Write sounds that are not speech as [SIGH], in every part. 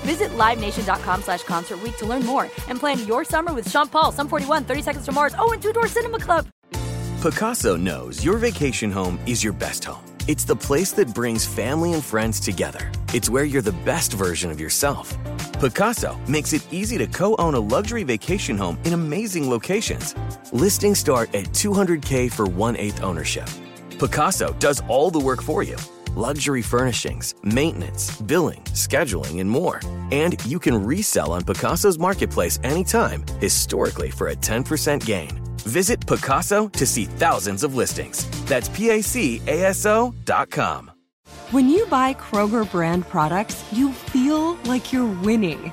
Visit LiveNation.com slash Concert to learn more and plan your summer with Sean Paul, Sum 41, 30 Seconds to Mars, oh, and Two Door Cinema Club. Pacaso knows your vacation home is your best home. It's the place that brings family and friends together. It's where you're the best version of yourself. Pacaso makes it easy to co-own a luxury vacation home in amazing locations. Listings start at 200K for one-eighth ownership. Pacaso does all the work for you luxury furnishings, maintenance, billing, scheduling, and more. And you can resell on Pacaso's marketplace anytime, historically for a 10% gain. Visit Pacaso to see thousands of listings. That's dot com. When you buy Kroger brand products, you feel like you're winning.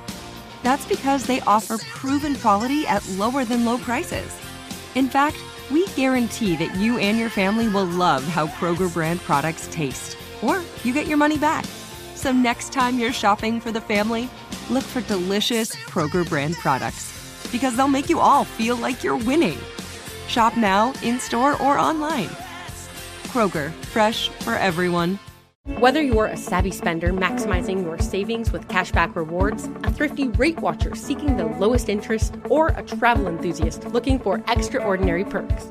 That's because they offer proven quality at lower than low prices. In fact, we guarantee that you and your family will love how Kroger brand products taste or you get your money back. So next time you're shopping for the family, look for delicious Kroger brand products because they'll make you all feel like you're winning. Shop now, in store, or online. Kroger, fresh for everyone. Whether you're a savvy spender maximizing your savings with cashback rewards, a thrifty rate watcher seeking the lowest interest, or a travel enthusiast looking for extraordinary perks,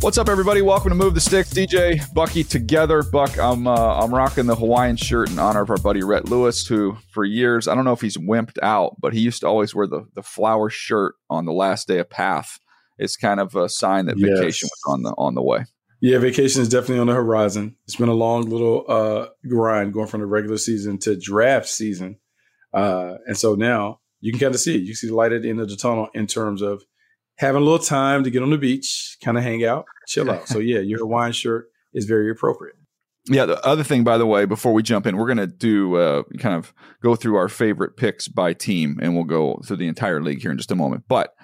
What's up, everybody? Welcome to Move the Sticks. DJ Bucky together. Buck, I'm uh, I'm rocking the Hawaiian shirt in honor of our buddy Rhett Lewis, who for years I don't know if he's wimped out, but he used to always wear the the flower shirt on the last day of Path. It's kind of a sign that Yes. vacation was on the on the way. Yeah, vacation is definitely on the horizon. It's been a long little uh, grind going from the regular season to draft season, uh, and so now you can kind of see it. You see the light at the end of the tunnel in terms of having a little time to get on the beach, kind of hang out, chill out. So yeah, your [LAUGHS] Hawaiian shirt is very appropriate. Yeah. The other thing, by the way, before we jump in, we're going to do uh, kind of go through our favorite picks by team, and we'll go through the entire league here in just a moment. But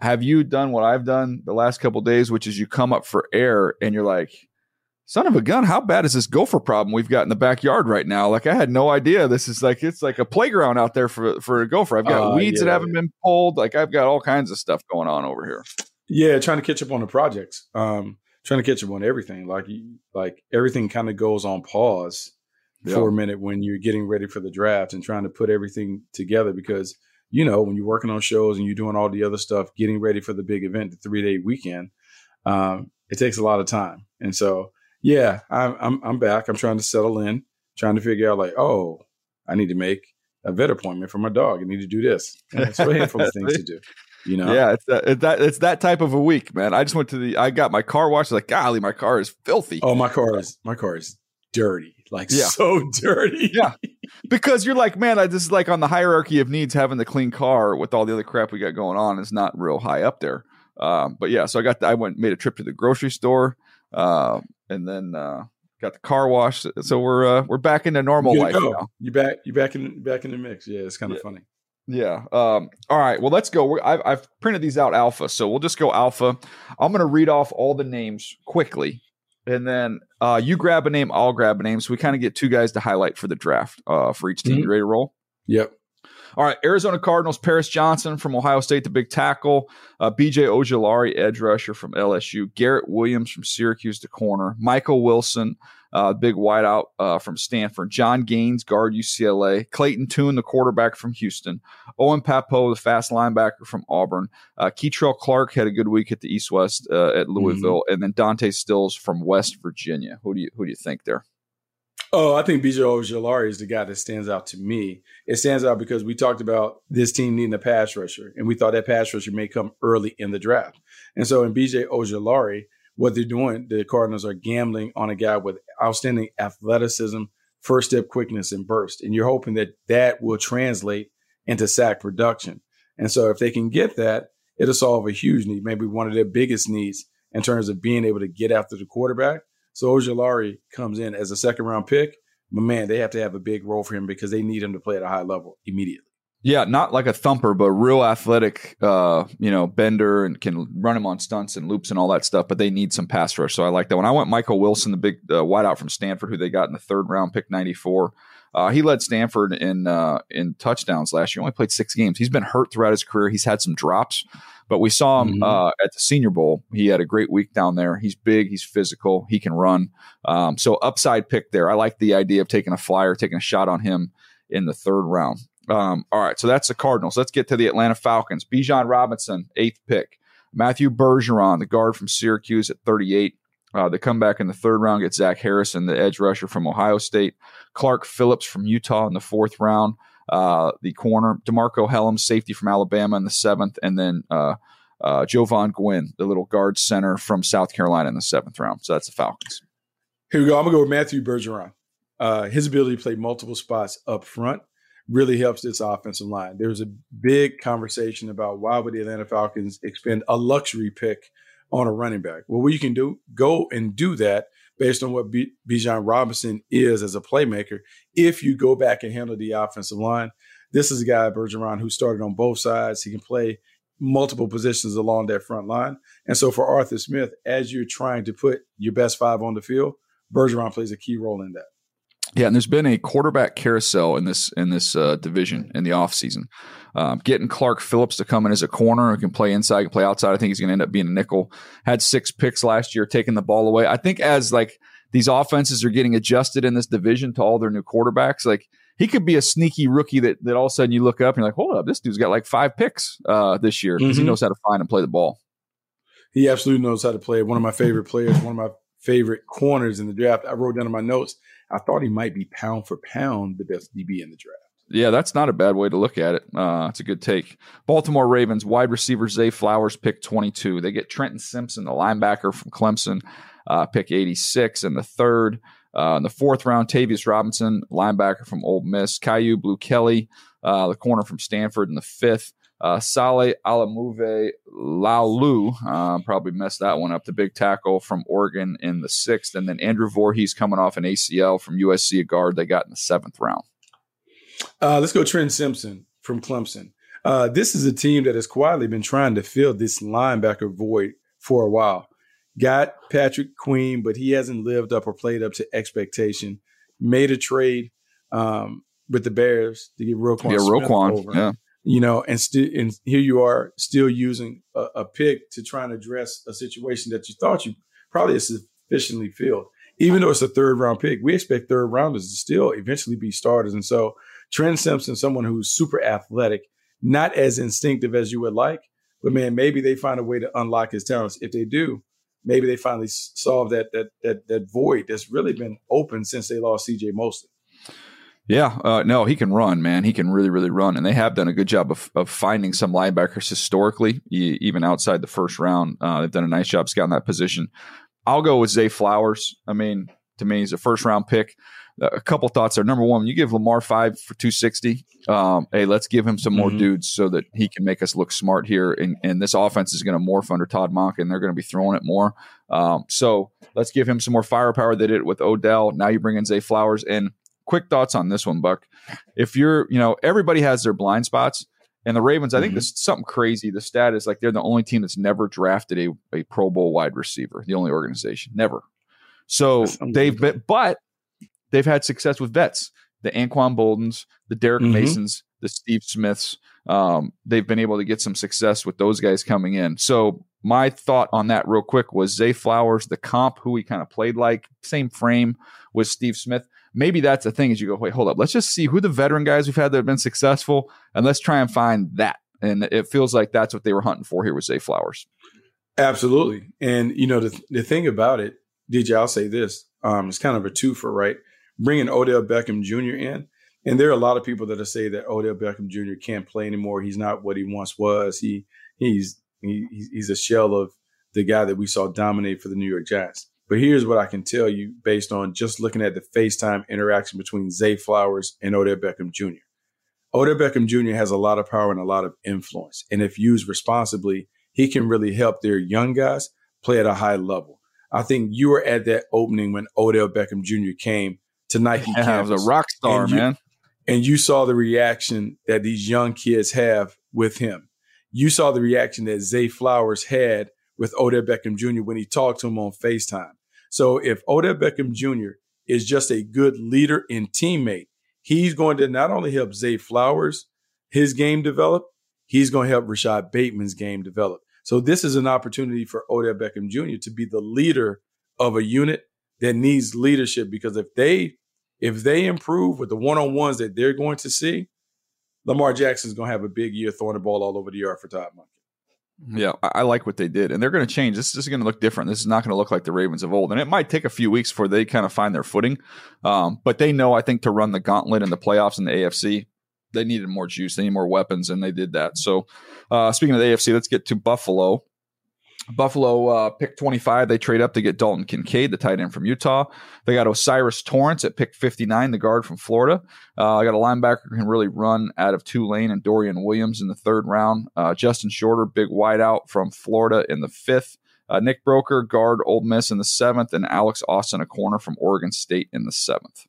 have you done what I've done the last couple days, which is you come up for air and you're like, son of a gun, how bad is this gopher problem we've got in the backyard right now? Like I had no idea. This is like it's like a playground out there for for a gopher. I've got Uh, weeds that haven't been pulled. Like I've got all kinds of stuff going on over here. Yeah, trying to catch up on the projects. Um, trying to catch up on everything. Like you, like everything kind of goes on pause Yeah. for a minute when you're getting ready for the draft and trying to put everything together because you know when you're working on shows and you're doing all the other stuff, getting ready for the big event, the three day weekend, um, it takes a lot of time. And so, yeah, I'm, I'm I'm back. I'm trying to settle in, trying to figure out like, oh, I need to make a vet appointment for my dog. I need to do this. And it's a handful of things to do. You know, Yeah, it's that, it's that it's that type of a week, man. I just went to the I got my car washed. Like, golly, my car is filthy. Oh, my car is my car is dirty, like Yeah. so [LAUGHS] dirty. Yeah. because you're like, man, I this is like on the hierarchy of needs. Having the clean car with all the other crap we got going on is not real high up there. Um, but yeah, so I got the, I went made a trip to the grocery store, uh, and then uh, got the car washed. So we're uh, we're back into normal life go. now. You back. You back in back in the mix. Yeah, it's kind of Yeah. funny. Yeah. Um, all right. Well, let's go. We're, I've, I've printed these out alpha, so we'll just go alpha. I'm going to read off all the names quickly, and then uh, you grab a name, I'll grab a name, so we kind of get two guys to highlight for the draft uh, for each team. Mhm. You ready to roll? Yep. All right, Arizona Cardinals, Paris Johnson from Ohio State, the big tackle. Uh, BJ Ojulari, edge rusher from LSU. Garrett Williams from Syracuse, the corner. Michael Wilson, uh, big wideout uh, from Stanford. John Gaines, guard UCLA. Clayton Tune, the quarterback from Houston. Owen Pappoe, the fast linebacker from Auburn. Uh, Clark had a good week at the East West uh, at Louisville, mm-hmm. and then Dante Stills from West Virginia. Who do you who do you think there? Oh, I think BJ Ojulari is the guy that stands out to me. It stands out because we talked about this team needing a pass rusher, and we thought that pass rusher may come early in the draft. And so in BJ Ojulari, what they're doing, the Cardinals are gambling on a guy with outstanding athleticism, first step quickness, and burst. And you're hoping that that will translate into sack production. And so if they can get that, it'll solve a huge need, maybe one of their biggest needs in terms of being able to get after the quarterback so Ojulari comes in as a second round pick, but man, they have to have a big role for him because they need him to play at a high level immediately. Yeah, not like a thumper, but real athletic, uh, you know, bender and can run him on stunts and loops and all that stuff. But they need some pass rush, so I like that. When I went Michael Wilson, the big uh, wideout from Stanford, who they got in the third round, pick ninety four. Uh, he led Stanford in uh, in touchdowns last year. Only played six games. He's been hurt throughout his career. He's had some drops, but we saw him mm-hmm. uh, at the Senior Bowl. He had a great week down there. He's big, he's physical, he can run. Um, so upside pick there. I like the idea of taking a flyer, taking a shot on him in the third round. Um, all right, so that's the Cardinals. Let's get to the Atlanta Falcons. Bijan Robinson, eighth pick. Matthew Bergeron, the guard from Syracuse at 38. Uh, they come back in the third round, get Zach Harrison, the edge rusher from Ohio State. Clark Phillips from Utah in the fourth round uh, the corner, DeMarcco Hellams, safety from Alabama in the seventh, and then uh, uh, Jovaughn Gwyn, the little guard center from South Carolina in the seventh round. So that's the Falcons. Here we go. I'm going to go with Matthew Bergeron. Uh, his ability to play multiple spots up front really helps this offensive line. There was a big conversation about why would the Atlanta Falcons expend a luxury pick on a running back? Well, what you can do, go and do that based on what B- Bijan Robinson is as a playmaker. If you go back and handle the offensive line, this is a guy, Bergeron, who started on both sides. He can play multiple positions along that front line. And so for Arthur Smith, as you're trying to put your best five on the field, Bergeron plays a key role in that. Yeah, and there's been a quarterback carousel in this in this uh, division in the offseason. Um, getting Clark Phillips to come in as a corner who can play inside, can play outside. I think he's going to end up being a nickel. Had six picks last year, taking the ball away. I think as like these offenses are getting adjusted in this division to all their new quarterbacks, like he could be a sneaky rookie that that all of a sudden you look up and you're like, hold up, this dude's got like five picks uh, this year because mm-hmm. he knows how to find and play the ball. He absolutely knows how to play. One of my favorite players, one of my favorite corners in the draft. I wrote down in my notes I thought he might be pound for pound the best DB in the draft. Yeah, that's not a bad way to look at it. Uh, it's a good take. Baltimore Ravens wide receiver Zay Flowers pick 22. They get Trenton Simpson, the linebacker from Clemson, uh, pick 86 in the third. Uh, in the fourth round, Tavius Robinson, linebacker from Ole Miss. Kyu Blue Kelly, uh, the corner from Stanford in the fifth. Uh, Saleh Alamuve Laulu, uh, probably messed that one up. The big tackle from Oregon in the sixth, and then Andrew Voorhees coming off an ACL from USC, a guard they got in the seventh round. Uh, let's go Trent Simpson from Clemson. Uh, this is a team that has quietly been trying to fill this linebacker void for a while. Got Patrick Queen, but he hasn't lived up or played up to expectation. Made a trade um, with the Bears to get Roquan. Yeah, Roquan. Over. Yeah you know, and still, and here you are still using a, a, pick to try and address a situation that you thought you probably is sufficiently filled. Even though it's a third round pick, we expect third rounders to still eventually be starters. And so, Trent Simpson, someone who's super athletic, not as instinctive as you would like, but man, maybe they find a way to unlock his talents. If they do, maybe they finally solve that that that that void that's really been open since they lost C.J. Mosley. Yeah, uh, no, he can run, man. He can really, really run, and they have done a good job of, of finding some linebackers historically, even outside the first round. Uh, they've done a nice job scouting that position. I'll go with Zay Flowers. I mean, to me, he's a first round pick. A couple thoughts there. Number one, you give Lamar five for two sixty. Um, hey, let's give him some more mm-hmm. dudes so that he can make us look smart here. And, and this offense is going to morph under Todd Monken, and they're going to be throwing it more. Um, so let's give him some more firepower. They did it with Odell. Now you bring in Zay Flowers, and quick thoughts on this one, Buck. If you're, you know, everybody has their blind spots. And the Ravens, I think mm-hmm. this is something crazy. The stat is like they're the only team that's never drafted a, a Pro Bowl wide receiver, the only organization, never. So they've been, but they've had success with vets, the Anquan Boldins, the Derrick mm-hmm. Masons, the Steve Smiths. um, they've been able to get some success with those guys coming in. So my thought on that real quick was Zay Flowers, the comp, who he kind of played like, same frame with Steve Smith. Maybe that's the thing is you go, wait, hold up. Let's just see who the veteran guys we've had that have been successful, and let's try and find that. And it feels like that's what they were hunting for here with Zay Flowers. Absolutely. And, you know, the, the thing about it, DJ, I'll say this um, it's kind of a twofer, right? Bringing Odell Beckham Jr. in. And there are a lot of people that say that Odell Beckham Jr. can't play anymore. He's not what he once was. He he's he, he's a shell of the guy that we saw dominate for the New York Giants. But here's what I can tell you based on just looking at the FaceTime interaction between Zay Flowers and Odell Beckham Jr. Odell Beckham Jr. has a lot of power and a lot of influence. And if used responsibly, he can really help their young guys play at a high level. I think you were at that opening when Odell Beckham Jr. came to Nike yeah, campus. was a rock star, and you, man. And you saw the reaction that these young kids have with him. You saw the reaction that Zay Flowers had with Odell Beckham Jr. when he talked to him on FaceTime. So if Odell Beckham Jr. is just a good leader and teammate, he's going to not only help Zay Flowers, his game develop, he's going to help Rashod Bateman's game develop. So this is an opportunity for Odell Beckham Jr. to be the leader of a unit that needs leadership because if they if they improve with the one-on-ones that they're going to see, Lamar Jackson's going to have a big year throwing the ball all over the yard for Todd Monken. Yeah, I like what they did, and they're going to change. This is going to look different. This is not going to look like the Ravens of old, and it might take a few weeks before they kind of find their footing. Um, but they know, I think, to run the gauntlet in the playoffs in the AFC, they needed more juice, they need more weapons, and they did that. So, uh, speaking of the AFC, let's get to Buffalo. Buffalo uh, pick 25. They trade up to get Dalton Kincaid, the tight end from Utah. They got O'Cyrus Torrence at pick 59, the guard from Florida. Uh, I got a linebacker who can really run out of Tulane and Dorian Williams in the third round. Uh, Justin Shorter, big wideout from Florida in the fifth. Uh, Nick Broeker, guard Ole Miss in the seventh, and Alex Austin, a corner from Oregon State in the seventh.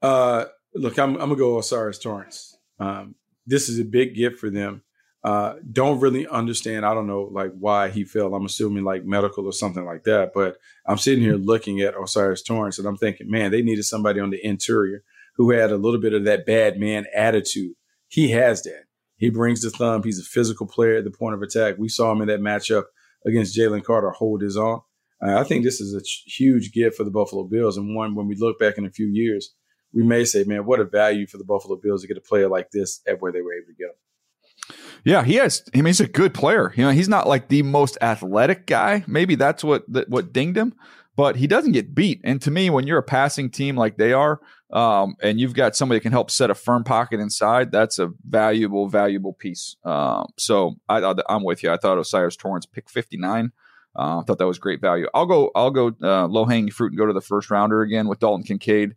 Uh, look, I'm, I'm gonna go O'Cyrus Torrence. Um, this is a big gift for them uh, don't really understand. I don't know like why he fell. I'm assuming like medical or something like that. But I'm sitting here looking at O'Cyrus Torrence and I'm thinking, man, they needed somebody on the interior who had a little bit of that bad man attitude. He has that. He brings the thumb. He's a physical player at the point of attack. We saw him in that matchup against Jalen Carter hold his own. Uh, I think this is a huge gift for the Buffalo Bills. And one, when we look back in a few years, we may say, man, what a value for the Buffalo Bills to get a player like this at where they were able to get him. Yeah, he has. I mean, he's a good player. You know, he's not like the most athletic guy. Maybe that's what that, what dinged him, but he doesn't get beat. And to me, when you're a passing team like they are, um, and you've got somebody that can help set a firm pocket inside, that's a valuable, valuable piece. Um, so I, am with you. I thought O'Cyrus Torrence pick 59. Uh, I thought that was great value. I'll go. I'll go uh, low hanging fruit and go to the first rounder again with Dalton Kincaid.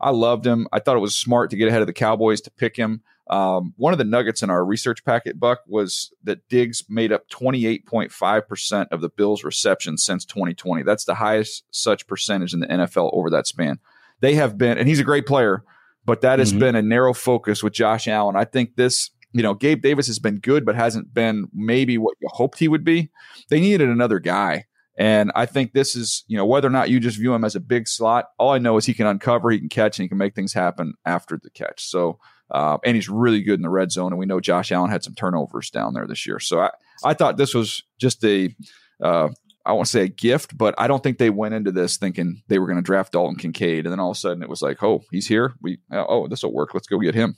I loved him. I thought it was smart to get ahead of the Cowboys to pick him. Um, one of the nuggets in our research packet, Buck, was that Diggs made up 28.5% of the Bills' receptions since 2020. That's the highest such percentage in the NFL over that span. They have been, and he's a great player, but that has mm-hmm. been a narrow focus with Josh Allen. I think this, you know, Gabe Davis has been good, but hasn't been maybe what you hoped he would be. They needed another guy. And I think this is, you know, whether or not you just view him as a big slot, all I know is he can uncover, he can catch, and he can make things happen after the catch. So uh, and he's really good in the red zone. And we know Josh Allen had some turnovers down there this year. So I, I thought this was just a, uh, I won't say a gift, but I don't think they went into this thinking they were going to draft Dalton Kincaid. And then all of a sudden it was like, oh, he's here. We, oh, this will work. Let's go get him.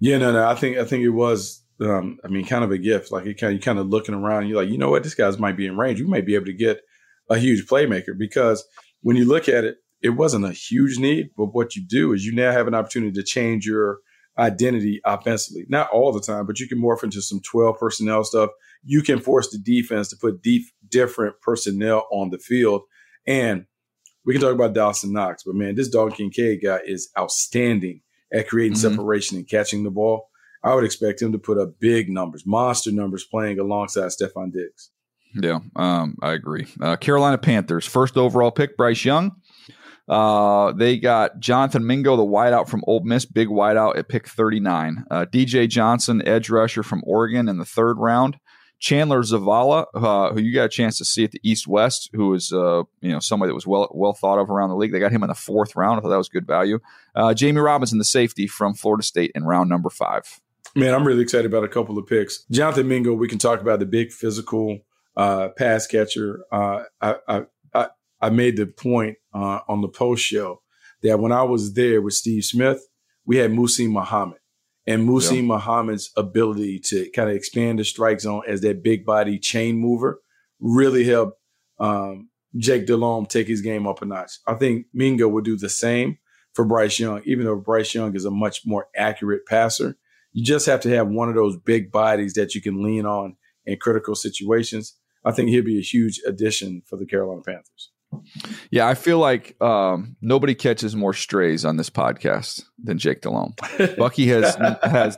Yeah, no, no. I think, I think it was, um, I mean, kind of a gift. Like it kind of, you kind of looking around you're like, you know what? This guy's might be in range. We might be able to get a huge playmaker because when you look at it, it wasn't a huge need, but what you do is you now have an opportunity to change your identity offensively. Not all the time, but you can morph into some 12 personnel stuff. You can force the defense to put deep, different personnel on the field. And we can talk about Dawson Knox, but man, this Dalton Kincaid guy is outstanding at creating mm-hmm. separation and catching the ball. I would expect him to put up big numbers, monster numbers playing alongside Stefon Diggs. Yeah, um, I agree. Uh, Carolina Panthers, first overall pick, Bryce Young. Uh, they got Jonathan Mingo, the wideout from Ole Miss, big wideout at pick 39. Uh, DJ Johnson, edge rusher from Oregon in the third round. Chandler Zavala, uh, who you got a chance to see at the East West, who was uh, you know somebody that was well well thought of around the league. They got him in the fourth round. I thought that was good value. Uh, Jammie Robinson, the safety from Florida State, in round number five. Man, I'm really excited about a couple of picks. Jonathan Mingo, we can talk about the big physical uh, pass catcher. Uh, I, I, I, made the point uh, on the post show that when I was there with Steve Smith, we had Muhsin Muhammad. And Muhsin yeah. Muhammad's ability to kind of expand the strike zone as that big body chain mover really helped um, Jake Delhomme take his game up a notch. I think Mingo will do the same for Bryce Young, even though Bryce Young is a much more accurate passer. You just have to have one of those big bodies that you can lean on in critical situations. I think he'll be a huge addition for the Carolina Panthers. Yeah, I feel like um, nobody catches more strays on this podcast than Jake Delhomme. [LAUGHS] Bucky has has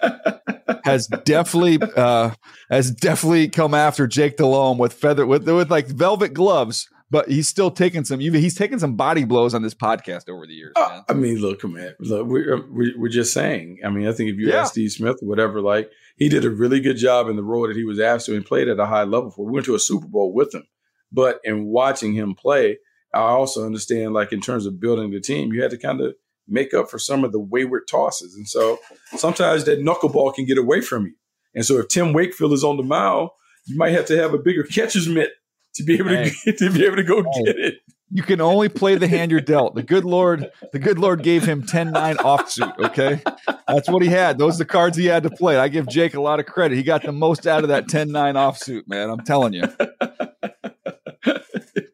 has definitely uh, has definitely come after Jake Delhomme with feather with with like velvet gloves but he's still taking some. He's taking some body blows on this podcast over the years. Uh, I mean, look, man, look, we're, uh, we're just saying. I mean, I think if you yeah. ask Steve Smith whatever, like he did a really good job in the role that he was asked to and played at a high level for. We went to a Super Bowl with him, but in watching him play, I also understand, like in terms of building the team, you had to kind of make up for some of the wayward tosses, and so sometimes that knuckleball can get away from you. And so if Tim Wakefield is on the mound, you might have to have a bigger catcher's mitt to be able to [LAUGHS] to be able to go get it. You can only play the hand you're dealt. The good Lord, the good Lord gave him 10-9 offsuit. Okay. That's what he had. Those are the cards he had to play. I give Jake a lot of credit. He got the most out of that 10-9 offsuit, man. I'm telling you.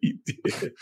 he did.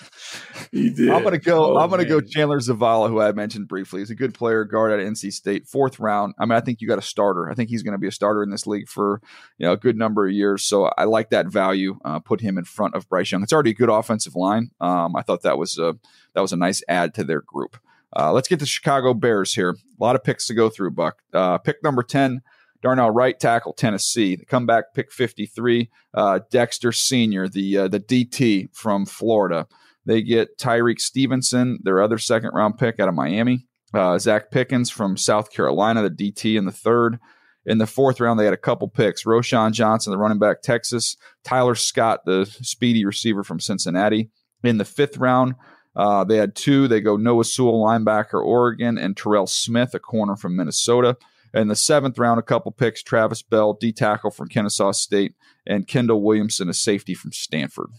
[LAUGHS] He did. I'm gonna go. Oh, I'm gonna man. go Chandler Zavala, who I mentioned briefly. He's a good player, guard at NC State, fourth round. I mean, I think you got a starter. I think he's going to be a starter in this league for you know a good number of years. So I like that value. Uh, put him in front of Bryce Young. It's already a good offensive line. Um, I thought that was a that was a nice add to their group. Uh, let's get to Chicago Bears here. A lot of picks to go through. Buck uh, pick number ten. Darnell Wright, tackle Tennessee. The comeback pick 53, uh, Dexter Senior, the uh, the DT from Florida. They get Tyrique Stevenson, their other second round pick out of Miami. Uh, Zacch Pickens from South Carolina, the DT in the third. In the fourth round, they had a couple picks. Roschon Johnson, the running back, Texas. Tyler Scott, the speedy receiver from Cincinnati. In the fifth round, uh, they had two. They go Noah Sewell, linebacker, Oregon, and Terrell Smith, a corner from Minnesota. In the seventh round, a couple picks Travis Bell, D tackle from Kennesaw State, and Kendall Williamson, a safety from Stanford.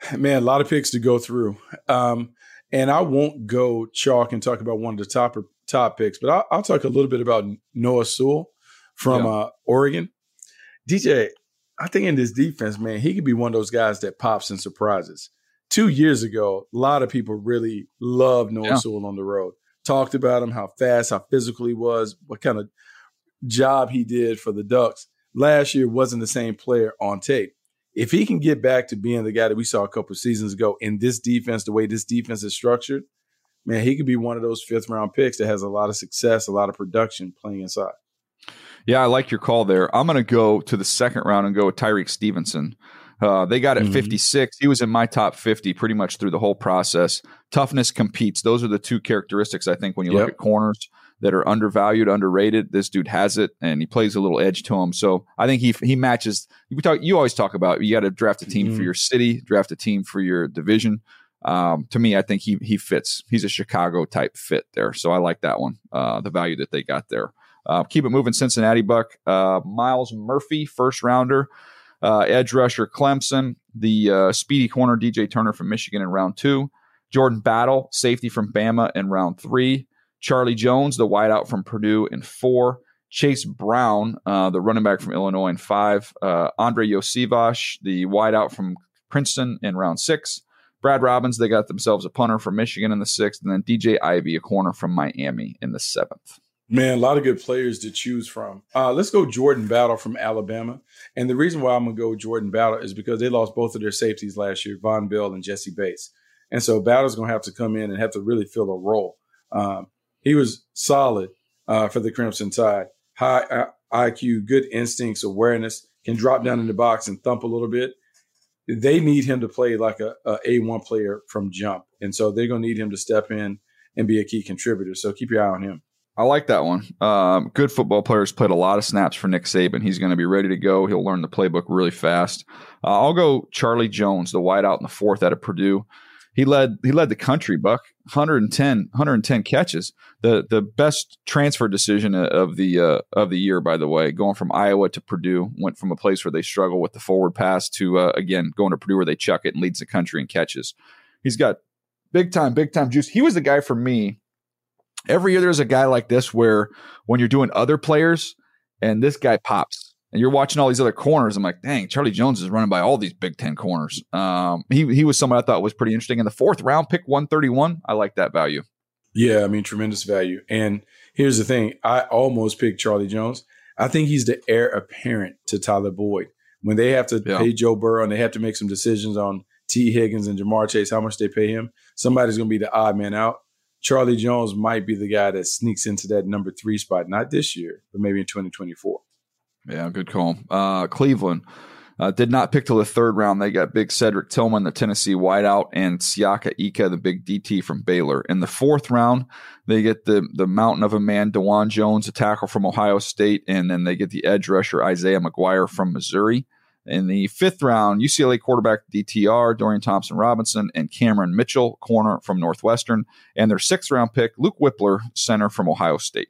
[LAUGHS] Man, a lot of picks to go through. Um, and I won't go chalk and talk about one of the top top picks, but I'll, I'll talk a little bit about Noah Sewell from yeah. uh, Oregon. DJ, I think in this defense, man, he could be one of those guys that pops and surprises. Two years ago, a lot of people really loved Noah yeah. Sewell on the road. Talked about him, how fast, how physical he was, what kind of job he did for the Ducks. Last year wasn't the same player on tape if he can get back to being the guy that we saw a couple seasons ago in this defense, the way this defense is structured, man, he could be one of those fifth round picks that has a lot of success, a lot of production playing inside. Yeah, I like your call there. I'm going to go to the second round and go with Tyrique Stevenson. Uh, they got at mm-hmm. 56. He was in my top 50 pretty much through the whole process. Toughness competes. Those are the two characteristics I think when you yep. look at corners that are undervalued, underrated. This dude has it, and he plays a little edge to him. So I think he he matches. We talk. You always talk about you got to draft a team mm-hmm. for your city, draft a team for your division. Um, to me, I think he he fits. He's a Chicago type fit there, so I like that one. Uh, the value that they got there. Uh, keep it moving, Cincinnati Buck. Uh, Myles Murphy, first rounder. Uh, edge rusher Clemson, the uh, speedy corner DJ Turner from Michigan in round two. Jordan Battle, safety from Bama in round three. Charlie Jones, the wideout from Purdue, in four. Chase Brown, uh, the running back from Illinois, in five. Uh, Andrei Iosivas, the wideout from Princeton, in round six. Brad Robbins, they got themselves a punter from Michigan in the sixth, and then DJ Ivy, a corner from Miami, in the seventh. Man, a lot of good players to choose from. Uh, let's go Jordan Battle from Alabama. And the reason why I'm going to go Jordan Battle is because they lost both of their safeties last year, Vonn Bell and Jessie Bates. And so Battle's going to have to come in and have to really fill a role. Um, he was solid uh, for the Crimson Tide. High uh, IQ, good instincts, awareness, can drop down in the box and thump a little bit. They need him to play like a a A1 player from jump. And so they're going to need him to step in and be a key contributor. So keep your eye on him. I like that one. Um, good football players played a lot of snaps for Nick Saban. He's going to be ready to go. He'll learn the playbook really fast. Uh, I'll go Charlie Jones, the wideout in the fourth out of Purdue. He led he led the country. Buck 110 110 catches. The the best transfer decision of the uh, of the year, by the way, going from Iowa to Purdue. Went from a place where they struggle with the forward pass to uh, again going to Purdue where they chuck it and leads the country in catches. He's got big time, big time juice. He was the guy for me. Every year there's a guy like this where when you're doing other players and this guy pops and you're watching all these other corners. I'm like, dang, Charlie Jones is running by all these Big Ten corners. Um, he he was someone I thought was pretty interesting. In the fourth round, pick 131. I like that value. Yeah, I mean, tremendous value. And here's the thing: I almost picked Charlie Jones. I think he's the heir apparent to Tyler Boyd. When they have to yeah. pay Joe Burrow and they have to make some decisions on Tee Higgins and Ja'Marr Chase, how much they pay him, somebody's going to be the odd man out. Charlie Jones might be the guy that sneaks into that number three spot, not this year, but maybe in 2024. Yeah, good call. Uh, Cleveland uh, did not pick till the third round. They got big Cedric Tillman, the Tennessee wideout, and Siaka Ika, the big DT from Baylor. In the fourth round, they get the the mountain of a man, Dawand Jones, a tackle from Ohio State, and then they get the edge rusher Isaiah McGuire from Missouri. In the fifth round, UCLA quarterback DTR, Dorian Thompson Robinson, and Cameron Mitchell, corner from Northwestern. And their sixth round pick, Luke Wypler, center from Ohio State.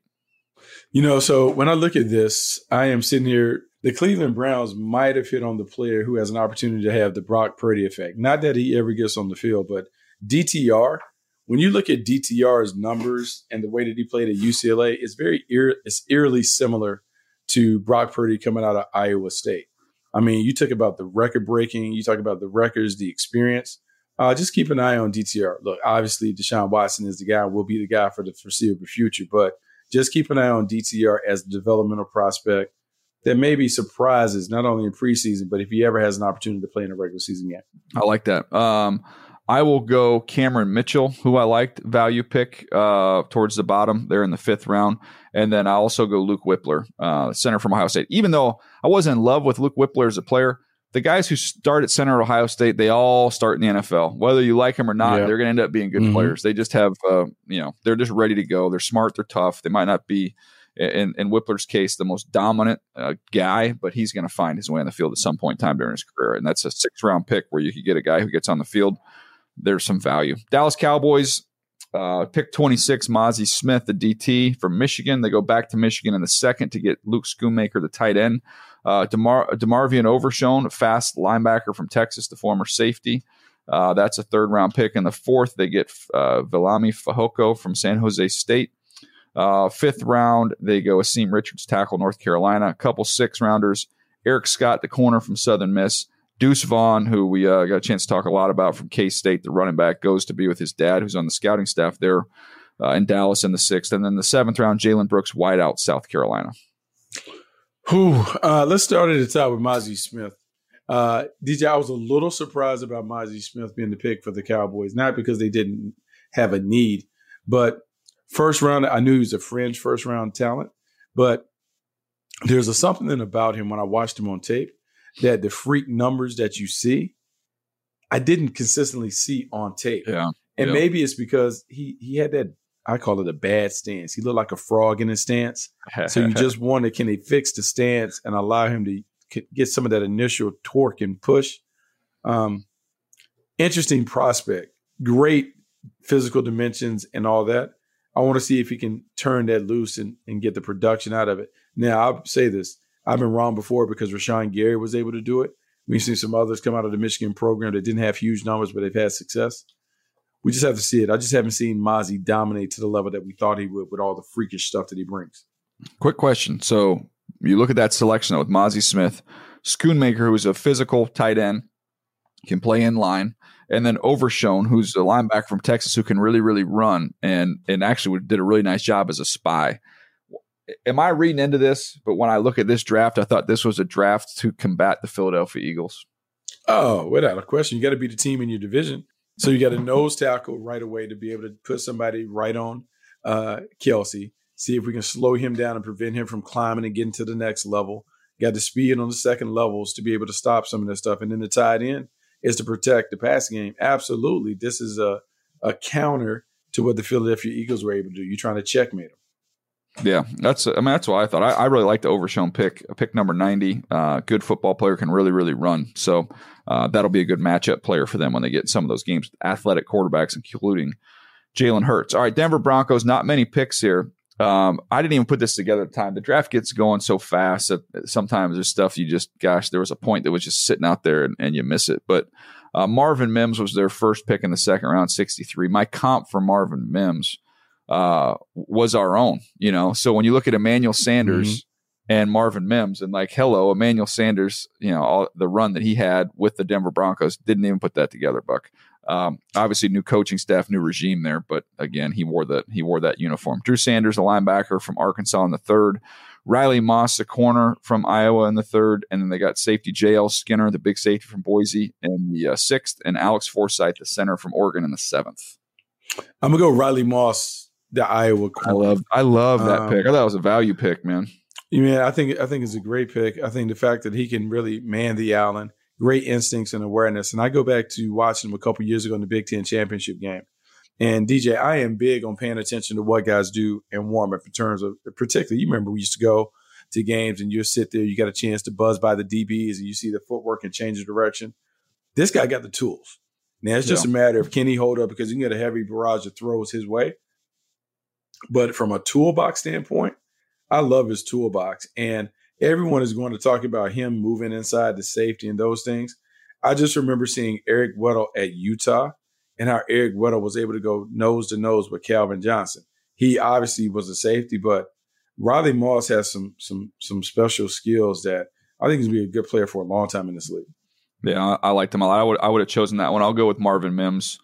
You know, so when I look at this, I am sitting here. The Cleveland Browns might have hit on the player who has an opportunity to have the Brock Purdy effect. Not that he ever gets on the field, but DTR. When you look at DTR's numbers and the way that he played at UCLA, it's very eer- it's eerily similar to Brock Purdy coming out of Iowa State. I mean, you talk about the record breaking, you talk about the records, the experience. Uh, just keep an eye on DTR. Look, obviously, Deshaun Watson is the guy, will be the guy for the foreseeable future, but just keep an eye on DTR as a developmental prospect that maybe surprises not only in preseason, but if he ever has an opportunity to play in a regular season game. I like that. Um, I will go Cameron Mitchell, who I liked value pick uh, towards the bottom there in the fifth round, and then I also go Luke Wypler, uh, center from Ohio State. Even though I wasn't in love with Luke Wypler as a player, the guys who start at center at Ohio State, they all start in the NFL. Whether you like them or not, they're going to end up being good mm-hmm. players. They just have, uh, you know, they're just ready to go. They're smart. They're tough. They might not be, in, in Wypler's case, the most dominant uh, guy, but he's going to find his way on the field at some point in time during his career. And that's a six round pick where you could get a guy who gets on the field. There's some value. Dallas Cowboys, uh, pick 26, Mazi Smith, the DT from Michigan. They go back to Michigan in the second to get Luke Schoonmaker, the tight end. Uh, DeMar- DeMarvion Overshown, fast linebacker from Texas, the former safety. Uh, that's a third round pick. In the fourth, they get uh, Fehoko from San Jose State. Uh, fifth round, they go Asim Richards, tackle North Carolina. A couple six rounders. Eric Scott, the corner from Southern Miss. Deuce Vaughn, who we uh, got a chance to talk a lot about from K State, the running back, goes to be with his dad, who's on the scouting staff there uh, in Dallas in the sixth. And then the seventh round, Jalen Brooks, wideout, South Carolina. Who? Uh, let's start at the top with Mazi Smith. Uh, DJ, I was a little surprised about Mazi Smith being the pick for the Cowboys, not because they didn't have a need, but first round, I knew he was a fringe first round talent, but there's a something about him when I watched him on tape that the freak numbers that you see, I didn't consistently see on tape. Yeah. And yeah. maybe it's because he he had that I call it a bad stance. He looked like a frog in his stance. so you just [LAUGHS] wonder, can they fix the stance and allow him to get some of that initial torque and push? Um, interesting prospect, great physical dimensions and all that. I want to see if he can turn that loose and, and get the production out of it. Now, I'll say this. I've been wrong before because Rashan Gary was able to do it. We've seen some others come out of the Michigan program that didn't have huge numbers, but they've had success we just have to see it. I just haven't seen Mazi dominate to the level that we thought he would with all the freakish stuff that he brings. Quick question. So you look at that selection with Mazi Smith, Schoonmaker, who's a physical tight end, can play in line, and then Overshown, who's a linebacker from Texas who can really, really run and and actually did a really nice job as a spy. Am I reading into this? But when I look at this draft, I thought this was a draft to combat the Philadelphia Eagles. Oh, without a question, you got to be the team in your division. So you got a nose tackle right away to be able to put somebody right on uh, Kelce. See if we can slow him down and prevent him from climbing and getting to the next level. Got the speed on the second levels to be able to stop some of this stuff. And then the tight end is to protect the passing game. Absolutely. This is a, a counter to what the Philadelphia Eagles were able to do. You're trying to checkmate them. Yeah, that's. I mean, that's what I thought. I, I really like the Overshown pick. Pick number ninety. Uh, good football player can really, really run. So uh, that'll be a good matchup player for them when they get some of those games. Athletic quarterbacks, including Jalen Hurts. All right, Denver Broncos. Not many picks here. Um, I didn't even put this together at the time. The draft gets going so fast that sometimes there's stuff you just, gosh, there was a point that was just sitting out there and, and you miss it. But uh, Marvin Mims was their first pick in the second round, 63. My comp for Marvin Mims uh, was our own, you know. So when you look at Emmanuel Sanders mm-hmm. and Marvin Mims, and like, hello, Emmanuel Sanders, you know, all, the run that he had with the Denver Broncos didn't even put that together, Buck. Um, obviously, new coaching staff, new regime there, but again, he wore that he wore that uniform. Drew Sanders, a linebacker from Arkansas in the third. Riley Moss, a corner from Iowa in the third, and then they got safety J.L. Skinner, the big safety from Boise, in the uh, sixth, and Alex Forsyth, the center from Oregon, in the seventh. I'm gonna go Riley Moss, the Iowa. Corner. I love, I love that um, pick. I thought it was a value pick, man. Yeah, I think I think it's a great pick. I think the fact that he can really man the Allen, great instincts and awareness. And I go back to watching him a couple years ago in the Big Ten championship game. And DJ, I am big on paying attention to what guys do in warm up in terms of particularly, you remember we used to go to games and you sit there, you got a chance to buzz by the DBs and you see the footwork and change of direction. This guy got the tools. Now it's just yeah. a matter of can he hold up because you can get a heavy barrage of throws his way. But from a toolbox standpoint, I love his toolbox. And everyone is going to talk about him moving inside the safety and those things. I just remember seeing Eric Weddle at Utah and how Eric Weddle was able to go nose to nose with Calvin Johnson. He obviously was a safety, but Riley Moss has some some some special skills that I think he's be a good player for a long time in this league. Yeah, I, I liked him a lot. I would I would have chosen that one. I'll go with Marvin Mims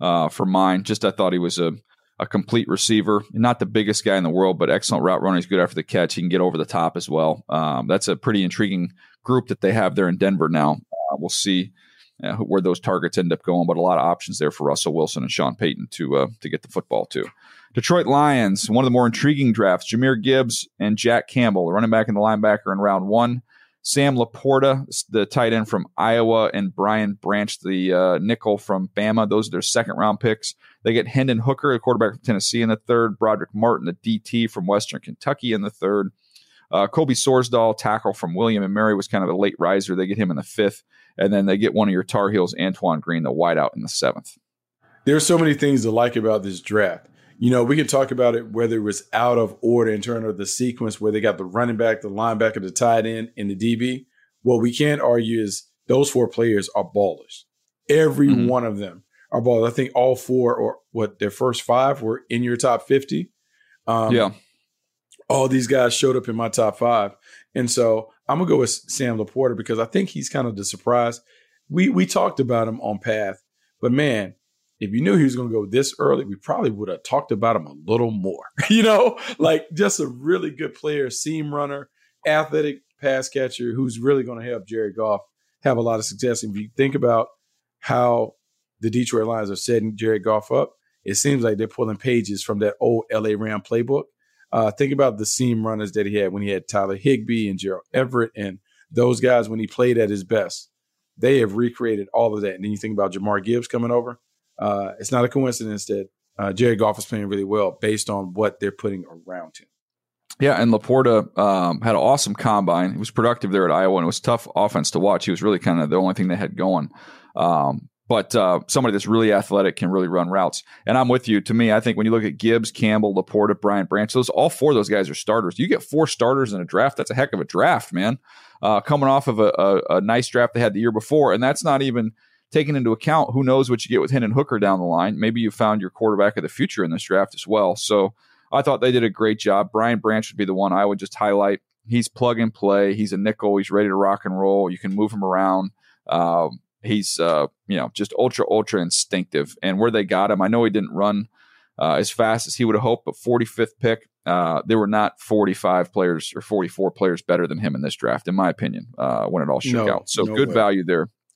uh, for mine. Just I thought he was a a complete receiver, not the biggest guy in the world, but excellent route runner. He's good after the catch. He can get over the top as well. Um, that's a pretty intriguing group that they have there in Denver now. Uh, we'll see uh, where those targets end up going, but a lot of options there for Russell Wilson and Sean Payton to uh, to get the football to. Detroit Lions, one of the more intriguing drafts. Jahmyr Gibbs and Jack Campbell, the running back and the linebacker in round one. Sam LaPorta, the tight end from Iowa, and Brian Branch, the uh, nickel from Bama. Those are their second round picks. They get Hendon Hooker, the quarterback from Tennessee, in the third. Broderick Martin, the DT from Western Kentucky, in the third. Uh, Colby Sorsdal, tackle from William and Mary, was kind of a late riser. They get him in the fifth. And then they get one of your Tar Heels, Antoine Green, the wideout, in the seventh. There are so many things to like about this draft you know, we can talk about it whether it was out of order in terms of the sequence where they got the running back, the linebacker, the tight end, and the DB. What we can't argue is those four players are ballers. Every mm-hmm. one of them are ballers. I think all four or what their first five were in your top 50. Um, yeah. All these guys showed up in my top five. And so I'm gonna go with Sam LaPorta because I think he's kind of the surprise. We we talked about him on path, but man, if you knew he was going to go this early, we probably would have talked about him a little more. [LAUGHS] you know, like just a really good player, seam runner, athletic pass catcher who's really going to help Jared Goff have a lot of success. And if you think about how the Detroit Lions are setting Jared Goff up, it seems like they're pulling pages from that old LA Ram playbook. Uh, think about the seam runners that he had when he had Tyler Higbee and Gerald Everett and those guys when he played at his best. They have recreated all of that. And then you think about Jahmyr Gibbs coming over uh, it's not a coincidence that uh, Jared Goff is playing really well based on what they're putting around him. Yeah, and LaPorta um, had an awesome combine. He was productive there at Iowa, and it was tough offense to watch. He was really kind of the only thing they had going. Um, but uh, somebody that's really athletic can really run routes. And I'm with you. To me, I think when you look at Gibbs, Campbell, LaPorta, Brian Branch, those all four of those guys are starters. You get four starters in a draft. That's a heck of a draft, man. Uh, coming off of a, a, a, nice draft they had the year before, and that's not even taking into account who knows what you get with Hendon Hooker down the line. Maybe you found your quarterback of the future in this draft as well. So I thought they did a great job. Brian Branch would be the one I would just highlight. He's plug and play. He's a nickel. He's ready to rock and roll. You can move him around. Um, he's uh, you know just ultra ultra instinctive. And where they got him, I know he didn't run uh, as fast as he would have hoped, but 45th pick. Uh, there were not 45 players or 44 players better than him in this draft, in my opinion, uh, when it all shook no, out. So no good way. value there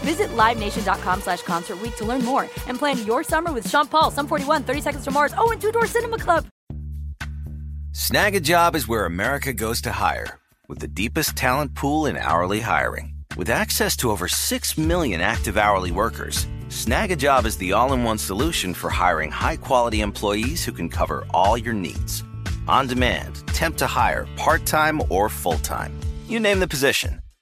Visit LiveNation.com slash Concert to learn more and plan your summer with Sean Paul, Sum 41, 30 Seconds to Mars, oh, and Two Door Cinema Club. Snagajob is where America goes to hire, with the deepest talent pool in hourly hiring. With access to over 6 million active hourly workers, Snagajob is the all in one solution for hiring high quality employees who can cover all your needs. On demand, temp to hire, part time or full time. You name the position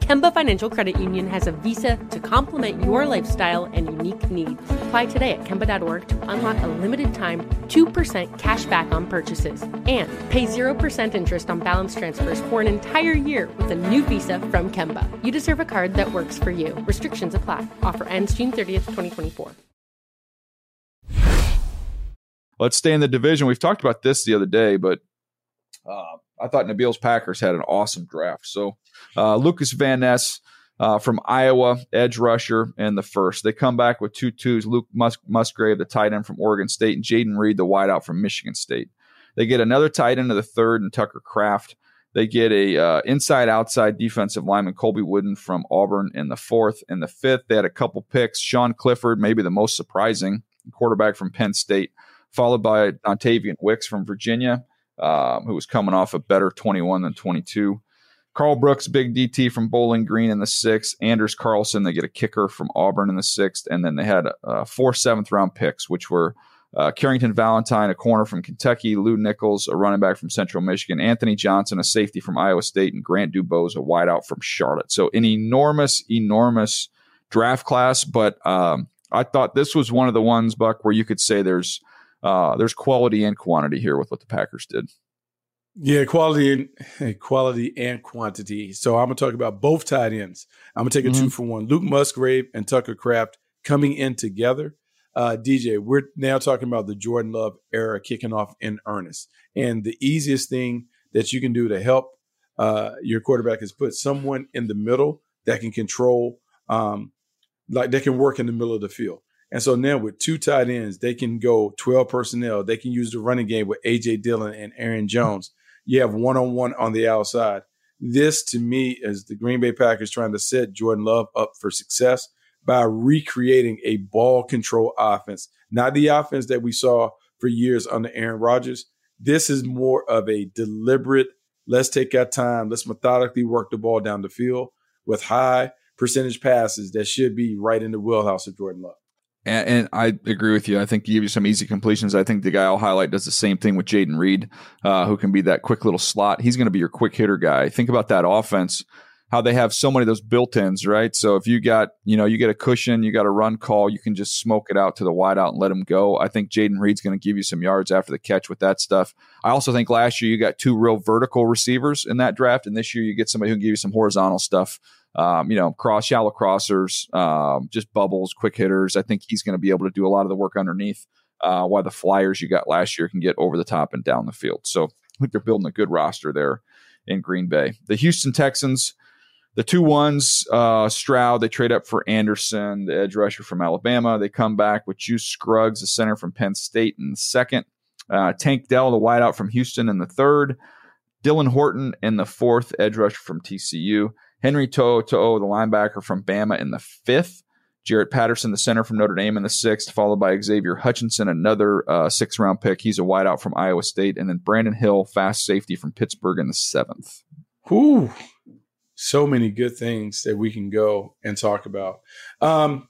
Kemba Financial Credit Union has a visa to complement your lifestyle and unique needs. Apply today at Kemba.org to unlock a limited time 2% cash back on purchases and pay 0% interest on balance transfers for an entire year with a new visa from Kemba. You deserve a card that works for you. Restrictions apply. Offer ends June 30th, 2024. Let's stay in the division. We've talked about this the other day, but uh, I thought Nabil's Packers had an awesome draft. So uh, Lucas Van Ness uh, from Iowa, edge rusher, and the first. They come back with two twos. Luke Mus- Musgrave, the tight end from Oregon State, and Jayden Reed, the wideout from Michigan State. They get another tight end of the third, and Tucker Kraft. They get a uh, inside outside defensive lineman Colby Wooden from Auburn in the fourth and the fifth. They had a couple picks. Sean Clifford, maybe the most surprising quarterback from Penn State followed by Dontayvion Wicks from Virginia, um, who was coming off a better 21 than 22. Karl Brooks, big DT from Bowling Green in the sixth. Anders Carlson, they get a kicker from Auburn in the sixth. And then they had uh, four seventh round picks, which were uh, Carrington Valentine, a corner from Kentucky, Lew Nichols, a running back from Central Michigan, Anthony Johnson, a safety from Iowa State, and Grant Dubose, a wideout from Charlotte. So an enormous, enormous draft class. But um, I thought this was one of the ones, Buck, where you could say there's uh, there's quality and quantity here with what the Packers did. Yeah, quality and quality and quantity. So I'm gonna talk about both tight ends. I'm gonna take a mm-hmm. two for one. Luke Musgrave and Tucker Kraft coming in together. Uh, DJ, we're now talking about the Jordan Love era kicking off in earnest. And the easiest thing that you can do to help uh, your quarterback is put someone in the middle that can control, um, like that can work in the middle of the field. And so now with two tight ends, they can go 12 personnel. They can use the running game with AJ Dillon and Aaron Jones. You have one on one on the outside. This to me is the Green Bay Packers trying to set Jordan Love up for success by recreating a ball control offense, not the offense that we saw for years under Aaron Rodgers. This is more of a deliberate, let's take our time, let's methodically work the ball down the field with high percentage passes that should be right in the wheelhouse of Jordan Love. And, and, I agree with you. I think you give you some easy completions. I think the guy I'll highlight does the same thing with Jayden Reed, uh, who can be that quick little slot. He's going to be your quick hitter guy. Think about that offense, how they have so many of those built-ins, right? So if you got, you know, you get a cushion, you got a run call, you can just smoke it out to the wideout and let him go. I think Jayden Reed's going to give you some yards after the catch with that stuff. I also think last year you got two real vertical receivers in that draft, and this year you get somebody who can give you some horizontal stuff um, you know, cross shallow crossers, um, just bubbles, quick hitters. I think he's going to be able to do a lot of the work underneath. Uh, while the Flyers you got last year can get over the top and down the field. So I think they're building a good roster there in Green Bay. The Houston Texans, the two ones, uh, Stroud, they trade up for Anderson, the edge rusher from Alabama. They come back with Juice Scruggs, the center from Penn State, in the second. Uh, Tank Dell, the wideout from Houston, in the third. Dylan Horton in the fourth, edge rusher from TCU. Henry To'oTo'o, the linebacker from Bama, in the fifth. Jarrett Patterson, the center from Notre Dame, in the sixth, followed by Xavier Hutchinson, another uh, sixth round pick. He's a wideout from Iowa State. And then Brandon Hill, fast safety from Pittsburgh, in the seventh. Whew. So many good things that we can go and talk about. Um,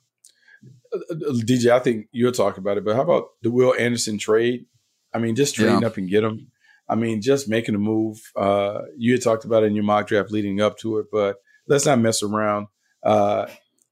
DJ, I think you'll talk about it, but how about the Will Anderson trade? I mean, just trading yeah. up and get him. I mean, just making a move. Uh, you had talked about it in your mock draft leading up to it, but let's not mess around. Uh,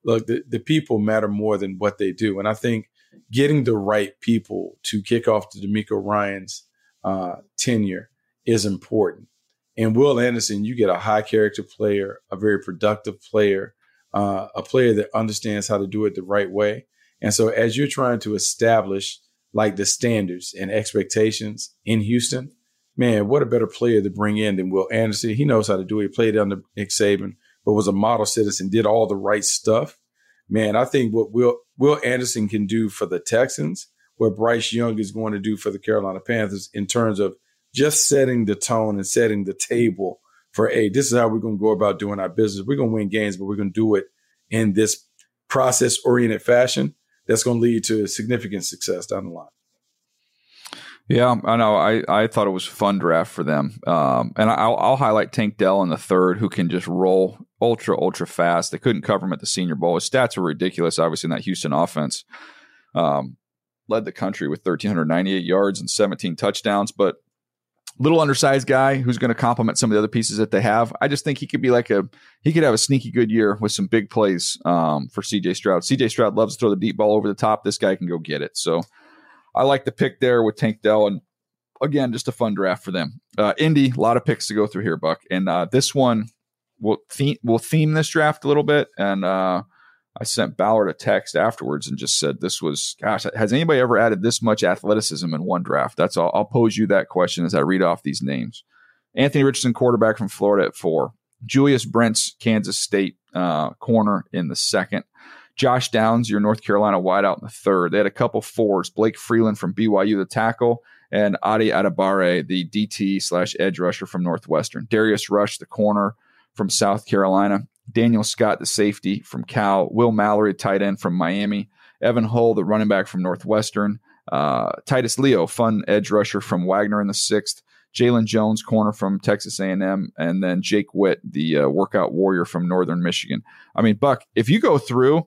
look, the, the people matter more than what they do. And I think getting the right people to kick off the DeMeco Ryans uh, tenure is important. And Will Anderson, you get a high character player, a very productive player, uh, a player that understands how to do it the right way. And so as you're trying to establish like the standards and expectations in Houston, man, what a better player to bring in than Will Anderson. He knows how to do it. He played under Nick Saban, but was a model citizen, did all the right stuff. Man, I think what Will Will Anderson can do for the Texans, what Bryce Young is going to do for the Carolina Panthers in terms of just setting the tone and setting the table for, hey, this is how we're going to go about doing our business. We're going to win games, but we're going to do it in this process oriented fashion that's going to lead to significant success down the line. Yeah, I know. I, I thought it was fun draft for them. Um, and I'll, I'll highlight Tank Dell in the third, who can just roll ultra, ultra fast. They couldn't cover him at the Senior Bowl. His stats were ridiculous, obviously, in that Houston offense. Um, led the country with 1,398 yards and 17 touchdowns, but little undersized guy who's going to complement some of the other pieces that they have. I just think he could be like a he could have a sneaky good year with some big plays um, for CJ Stroud. CJ Stroud loves to throw the deep ball over the top. This guy can go get it. So I like the pick there with Tank Dell, and again, just a fun draft for them. Uh, Indy, a lot of picks to go through here, Buck, and uh, this one will theme will theme this draft a little bit. And uh, I sent Ballard a text afterwards and just said, "This was gosh, has anybody ever added this much athleticism in one draft?" That's all. I'll pose you that question as I read off these names. Anthony Richardson, quarterback from Florida at four. Julius Brents, Kansas State uh, corner in the second. Josh Downs, your North Carolina wideout in the third. They had a couple fours. Blake Freeland from BYU, the tackle, and Adi Adebawore, the DT slash edge rusher from Northwestern. Darius Rush, the corner from South Carolina. Daniel Scott, the safety from Cal. Will Mallory, tight end from Miami. Evan Hull, the running back from Northwestern. Uh, Titus Leo, fun edge rusher from Wagner in the sixth. Jalen Jones, corner from Texas A&M, and then Jake Witt, the uh, workout warrior from Northern Michigan. I mean, Buck, if you go through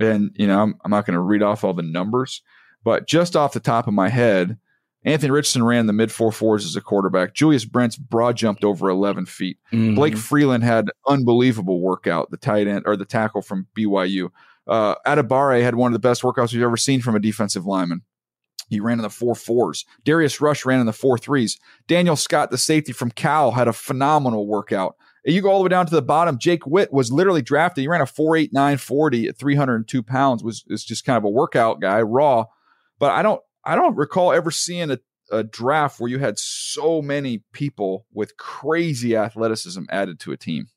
and, you know, I'm, I'm not going to read off all the numbers, but just off the top of my head, Anthony Richardson ran the mid four fours as a quarterback. Julius Brents broad jumped over 11 feet. Mm-hmm. Blake Freeland had unbelievable workout, the tight end or the tackle from BYU. Uh, Adebawore had one of the best workouts we've ever seen from a defensive lineman. He ran in the four fours. Darius Rush ran in the four threes. Daniel Scott, the safety from Cal, had a phenomenal workout. You go all the way down to the bottom. Jake Witt was literally drafted. He ran a 4.8940 at 302 pounds. Was is just kind of a workout guy, raw. But I don't I don't recall ever seeing a, a draft where you had so many people with crazy athleticism added to a team.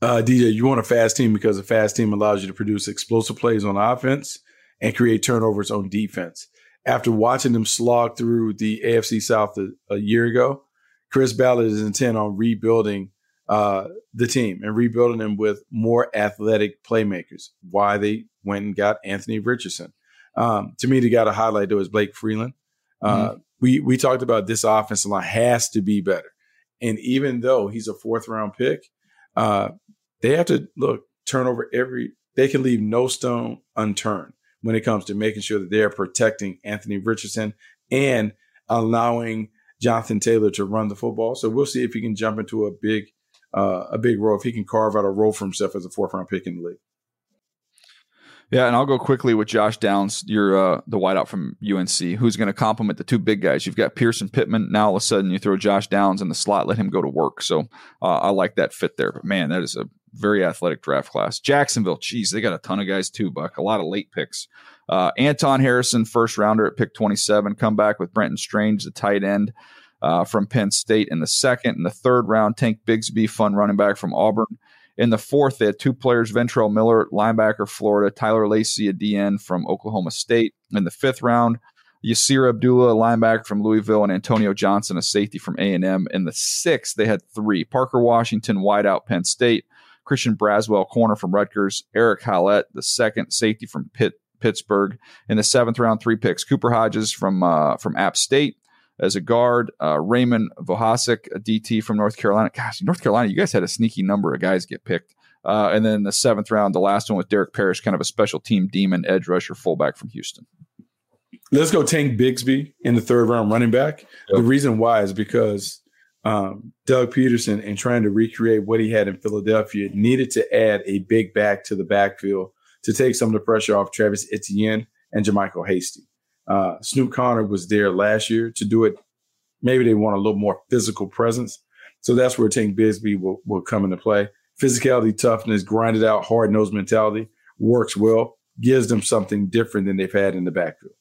Uh, DJ, you want a fast team because a fast team allows you to produce explosive plays on offense and create turnovers on defense. After watching them slog through the AFC South a, a year ago, Chris Ballard is intent on rebuilding uh, the team and rebuilding them with more athletic playmakers. Why they went and got Anthony Richardson. Um, to me, the guy to highlight though is Blake Freeland. Uh, mm-hmm. We we talked about this offensive line has to be better, and even though he's a fourth round pick, uh, they have to look turn over every. They can leave no stone unturned when it comes to making sure that they're protecting Anthony Richardson and allowing Jonathan Taylor to run the football. So we'll see if he can jump into a big uh, a big role if he can carve out a role for himself as a fourth round pick in the league. Yeah, and I'll go quickly with Josh Downs, you're uh, the wideout from UNC, who's going to complement the two big guys. You've got Pearson Pittman. Now all of a sudden you throw Josh Downs in the slot, let him go to work. So uh, I like that fit there. But man, that is a very athletic draft class. Jacksonville, geez, they got a ton of guys too, Buck. A lot of late picks. Uh, Anton Harrison, first rounder at pick 27, come back with Brenton Strange, the tight end uh, from Penn State in the second. In the third round, Tank Bigsby, fun running back from Auburn. In the fourth, they had two players, Ventrell Miller, linebacker, Florida, Tyler Lacy, a DN from Oklahoma State. In the fifth round, Yasir Abdullah, a linebacker from Louisville, and Antonio Johnson, a safety from A&M. In the sixth, they had three, Parker Washington, wideout, Penn State, Christian Braswell, corner from Rutgers, Erick Hallett, the second safety from Pitt, Pittsburgh. In the seventh round, three picks, Cooper Hodges from uh, from App State, as a guard. Uh, Raymond Vohasek, a DT from North Carolina. Gosh, North Carolina, you guys had a sneaky number of guys get picked. Uh, and then the seventh round, the last one with Derek Parish, kind of a special team demon edge rusher fullback from Houston. Let's go Tank Bigsby in the third round running back. Yep. The reason why is because um, Doug Pederson in trying to recreate what he had in Philadelphia, needed to add a big back to the backfield to take some of the pressure off Travis Etienne and JaMycal Hasty. Uh, Snoop Conner was there last year to do it. Maybe they want a little more physical presence. So that's where Tank Bigsby will, will come into play. Physicality, toughness, grinded out, hard nosed mentality works well, gives them something different than they've had in the backfield.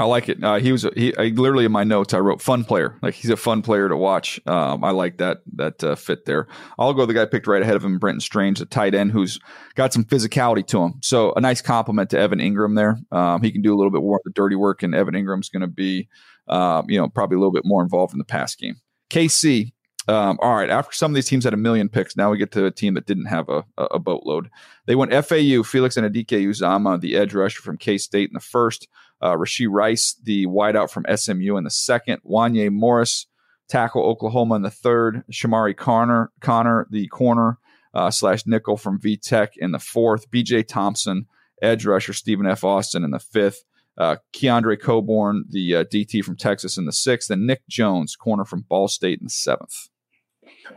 I like it. Uh, he was he I, literally in my notes. I wrote fun player. Like he's a fun player to watch. Um, I like that that uh, fit there. I'll go the guy picked right ahead of him, Brenton Strange, a tight end who's got some physicality to him. So a nice compliment to Evan Engram there. Um, he can do a little bit more of the dirty work, and Evan Engram's going to be, um, you know, probably a little bit more involved in the pass game. KC. Um, all right. After some of these teams had a million picks, now we get to a team that didn't have a, a boatload. They went FAU, Felix Anudike-Uzomah, the edge rusher from K State in the first uh, Rashee Rice, the wideout from SMU in the second, Wanya Morris, tackle Oklahoma in the third, Chamarri Connor, Conner the corner uh, slash nickel from VTech in the fourth, BJ Thompson, edge rusher Stephen F. Austin in the fifth, uh, Keondre Coburn, the uh, DT from Texas in the sixth, and Nick Jones, corner from Ball State in the seventh.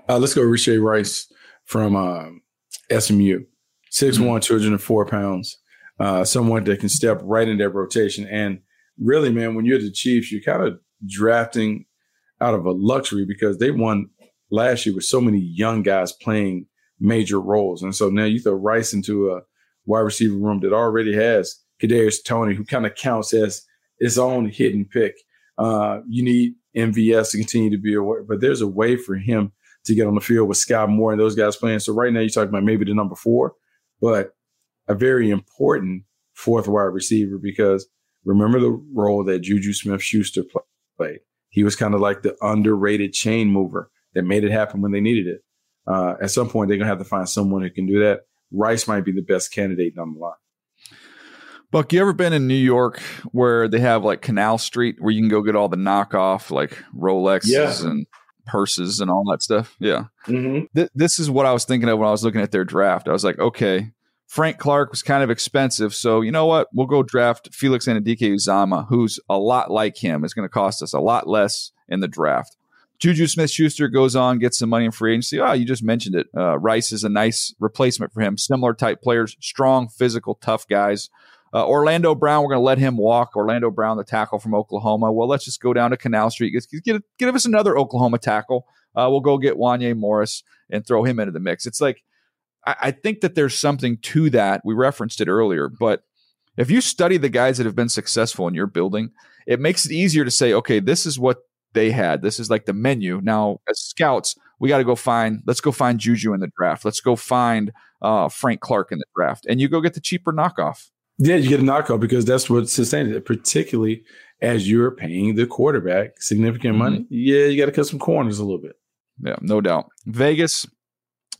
Uh, let's go Rashee Rice from uh, SMU, 6'1", mm-hmm. 204 pounds uh, someone that can step right in that rotation. And really, man, when you're the Chiefs, you're kind of drafting out of a luxury because they won last year with so many young guys playing major roles. And so now you throw Rice into a wide receiver room that already has Kadarius Toney, who kind of counts as his own hidden pick. Uh, you need MVS to continue to be aware, but there's a way for him to get on the field with Skyy Moore and those guys playing. So right now you're talking about maybe the number four, but a very important fourth wide receiver because remember the role that Juju Smith Schuster played. He was kind of like the underrated chain mover that made it happen when they needed it. Uh, at some point, they're going to have to find someone who can do that. Rice might be the best candidate down the line. Buck, you ever been in New York where they have like Canal Street where you can go get all the knockoff like Rolexes yeah. and purses and all that stuff? Yeah. Mm-hmm. Th- this is what I was thinking of when I was looking at their draft. I was like, okay, Frank Clark was kind of expensive. So, you know what? We'll go draft Felix Anudike-Uzomah, who's a lot like him. It's going to cost us a lot less in the draft. Juju Smith Schuster goes on, gets some money in free agency. Oh, you just mentioned it. Uh, Rice is a nice replacement for him. Similar type players, strong, physical, tough guys. Uh, Orlando Brown, we're going to let him walk. Orlando Brown, the tackle from Oklahoma. Well, let's just go down to Canal Street. Get, get, give us another Oklahoma tackle. Uh, we'll go get Wanya Morris and throw him into the mix. It's like I, I think that there's something to that. We referenced it earlier, but if you study the guys that have been successful in your building, it makes it easier to say, okay, this is what they had. This is like the menu. Now, as scouts, we got to go find. Let's go find Juju in the draft. Let's go find uh, Frank Clark in the draft, and you go get the cheaper knockoff. Yeah, you get a knockoff because that's what sustains it, particularly as you're paying the quarterback significant money. Mm-hmm. Yeah, you got to cut some corners a little bit. Yeah, no doubt. Vegas,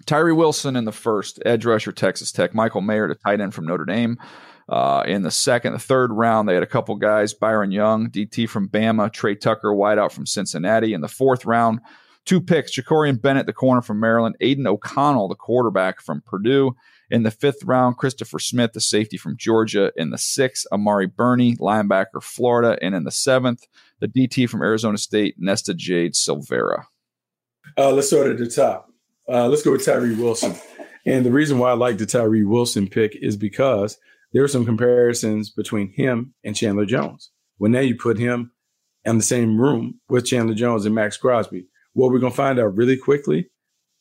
Tyree Wilson in the first, edge rusher, Texas Tech. Michael Mayer, the tight end from Notre Dame. Uh, in the second, the third round, they had a couple guys: Byron Young, DT from Bama, Tre Tucker, wideout from Cincinnati. In the fourth round, two picks: Jakorian Bennett, the corner from Maryland, Aidan O'Connell, the quarterback from Purdue. In the fifth round, Christopher Smith, the safety from Georgia. In the sixth, Amari Burney, linebacker, Florida. And in the seventh, the DT from Arizona State, Nesta Jade Silvera. Uh, let's start at the top. Uh, let's go with Tyree Wilson. And the reason why I like the Tyree Wilson pick is because there are some comparisons between him and Chandler Jones. Well, now you put him in the same room with Chandler Jones and Maxx Crosby. What we're going to find out really quickly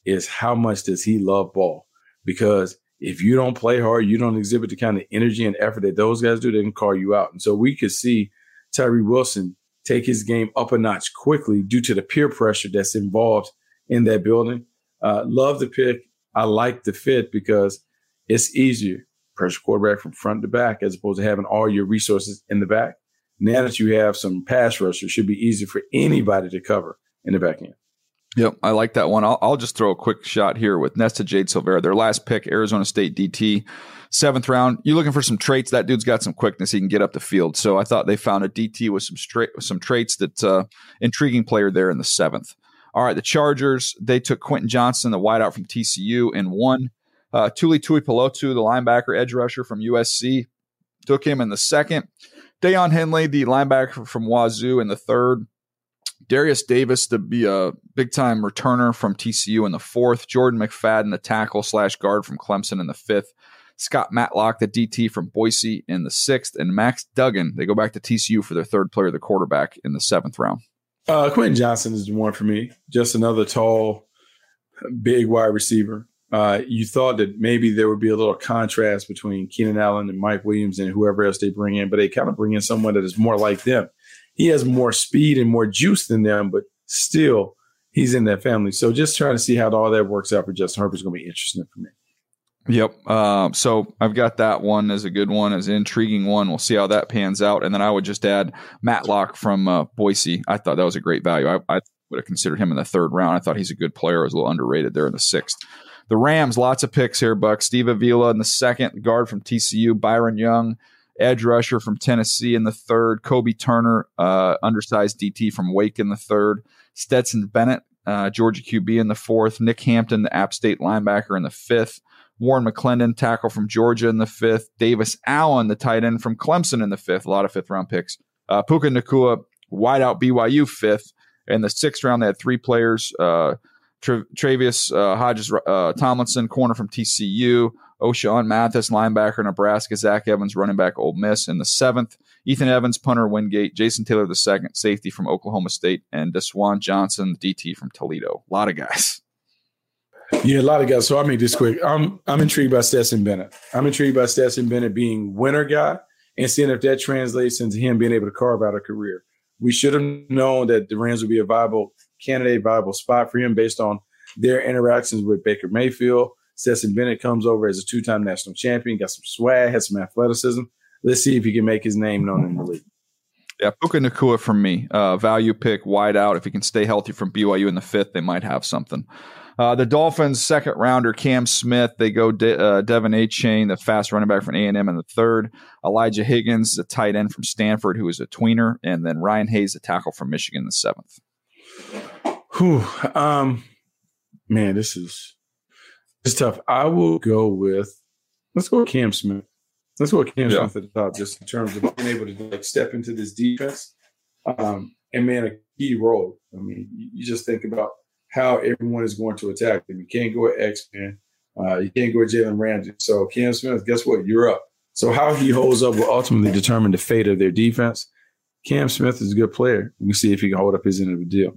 is how much does he love ball? Because if you don't play hard, you don't exhibit the kind of energy and effort that those guys do, they can call you out. And so we could see Tyree Wilson take his game up a notch quickly due to the peer pressure that's involved in that building. Uh, love the pick. I like the fit because it's easier. Pressure quarterback from front to back as opposed to having all your resources in the back. Now that you have some pass rushers, should be easy for anybody to cover in the back end. Yep, I like that one. I'll, I'll, just throw a quick shot here with Nesta Jade Silvera, their last pick, Arizona State DT, seventh round. You're looking for some traits. That dude's got some quickness. He can get up the field. So I thought they found a DT with some straight, some traits that uh, intriguing player there in the seventh. All right, the Chargers they took Quentin Johnston, the wideout from TCU, in one. Uh, Tuli the linebacker edge rusher from USC, took him in the second. Daiyan Henley, the linebacker from Wazoo, in the third. Derius Davis to be a big time returner from TCU in the fourth. Jordan McFadden, the tackle slash guard from Clemson in the fifth. Scott Matlock, the DT from Boise in the sixth, and Max Duggan. They go back to TCU for their third player, the quarterback, in the seventh round. Uh, Quentin Johnston is the one for me. Just another tall, big wide receiver. Uh, you thought that maybe there would be a little contrast between Keenan Allen and Mike Williams and whoever else they bring in, but they kind of bring in someone that is more like them he has more speed and more juice than them, but still he's in that family. So just trying to see how all that works out for Justin Herbert is going to be interesting for me. Yep. Uh, so I've got that one as a good one, as an intriguing one. We'll see how that pans out. And then I would just add Matlock from uh, Boise. I thought that was a great value. I, I, would have considered him in the third round. I thought he's a good player. I was a little underrated there in the sixth. The Rams, lots of picks here, Buck. Steve Avila in the second, guard from TCU, Byron Young, edge rusher from Tennessee in the third, Kobie Turner, uh, undersized DT from Wake in the third, Stetson Bennett, uh, Georgia QB in the fourth, Nick Hampton, the App State linebacker in the fifth, Warren McClendon, tackle from Georgia in the fifth, Davis Allen, the tight end from Clemson in the fifth, a lot of fifth round picks, uh, Puka Nacua, wideout BYU fifth. In the sixth round, they had three players. Uh, Tra- Travius uh, Hodges uh, Tomlinson, corner from TCU. Ochaun Mathis, linebacker, Nebraska. Zach Evans, running back, Ole Miss. In the seventh, Ethan Evans, punter, Wingate. Jason Taylor, the second, safety from Oklahoma State. And Desjuan Johnson, DT from Toledo. A lot of guys. Yeah, a lot of guys. So I'll make this quick. I'm I'm intrigued by Stetson Bennett. I'm intrigued by Stetson Bennett being winner guy and seeing if that translates into him being able to carve out a career. We should have known that the Rams would be a viable candidate, viable spot for him based on their interactions with Baker Mayfield. Stetson Bennett comes over as a two-time national champion, got some swag, has some athleticism. Let's see if he can make his name known in the league. Yeah, Puka Nacua from me. Uh, value pick, wide out. If he can stay healthy from BYU in the fifth, they might have something. Uh, the Dolphins' second rounder, Cam Smith. They go De- uh, De'Von Achane, the fast running back from A&M in the third. Elijah Higgins, the tight end from Stanford, who is a tweener. And then Ryan Hayes, the tackle from Michigan the seventh. Whew. Um, man, this is it's tough. I will go with let's go with Cam Smith. Let's go with Cam yeah. Smith at the top, just in terms of being able to like step into this defense um, and man a key role. I mean, you, just think about how everyone is going to attack them. You can't go with X Man. Uh, you can't go with Jalen Ramsey. So Cam Smith, guess what? You're up. So how he holds up will ultimately determine the fate of their defense. Cam Smith is a good player. We can see if he can hold up his end of the deal.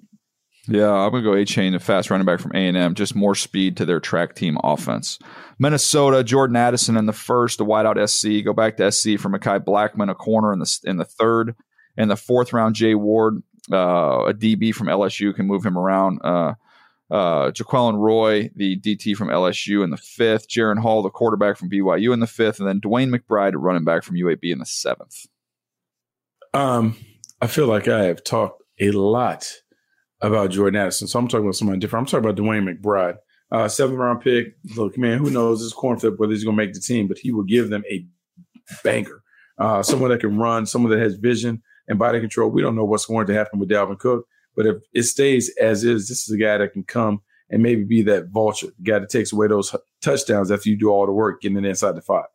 Yeah, I'm gonna go Achane, the fast running back from A and M. Just more speed to their track team offense. Minnesota, Jordan Addison in the first, the wideout SC. Go back to SC for Mekhi Blackman, a corner in the in the third. and the fourth round, Jay Ward, uh, a DB from LSU, can move him around. Uh, uh, Jaquelin Roy, the DT from LSU in the fifth, Jaren Hall, the quarterback from BYU in the fifth, and then DeWayne McBride, running back from UAB in the seventh. Um, I feel like I have talked a lot about Jordan Addison, so I'm talking about somebody different. I'm talking about DeWayne McBride, uh, seventh round pick. Look, man, who knows this corn flip whether he's going to make the team, but he will give them a banger. Uh, someone that can run, someone that has vision and body control. We don't know what's going to happen with Dalvin Cook, but if it stays as is, this is a guy that can come and maybe be that vulture, the guy that takes away those touchdowns after you do all the work getting it inside the five.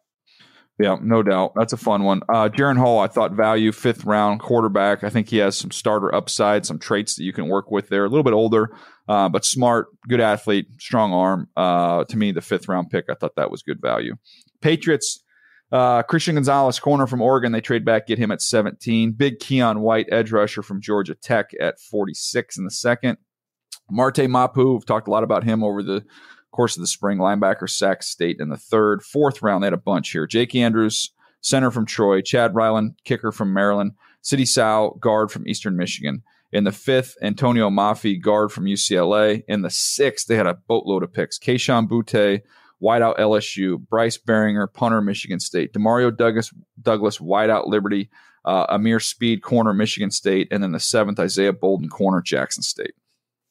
Yeah, no doubt. That's a fun one. Uh, Jaren Hall, I thought value, fifth round quarterback. I think he has some starter upside, some traits that you can work with there. A little bit older, uh, but smart, good athlete, strong arm. Uh, to me, the fifth round pick, I thought that was good value. Patriots, uh, Christian Gonzalez, corner from Oregon. They trade back, get him at 17. Big Keion White, edge rusher from Georgia Tech at 46 in the second. Marte Mapu, we've talked a lot about him over the course of the spring. Linebacker, Sac State in the third. Fourth round, they had a bunch here. Jake Andrews, center from Troy. Chad Ryland, kicker from Maryland. Sidy Sow, guard from Eastern Michigan. In the fifth, Atonio Mafi, guard from UCLA. In the sixth, they had a boatload of picks. Kayshon Boutte, wideout LSU, Bryce Baringer, punter Michigan State, Demario Douglas, Douglas wideout Liberty, uh, Ameer Speed, corner Michigan State, and then the seventh Isaiah Bolden, corner Jackson State.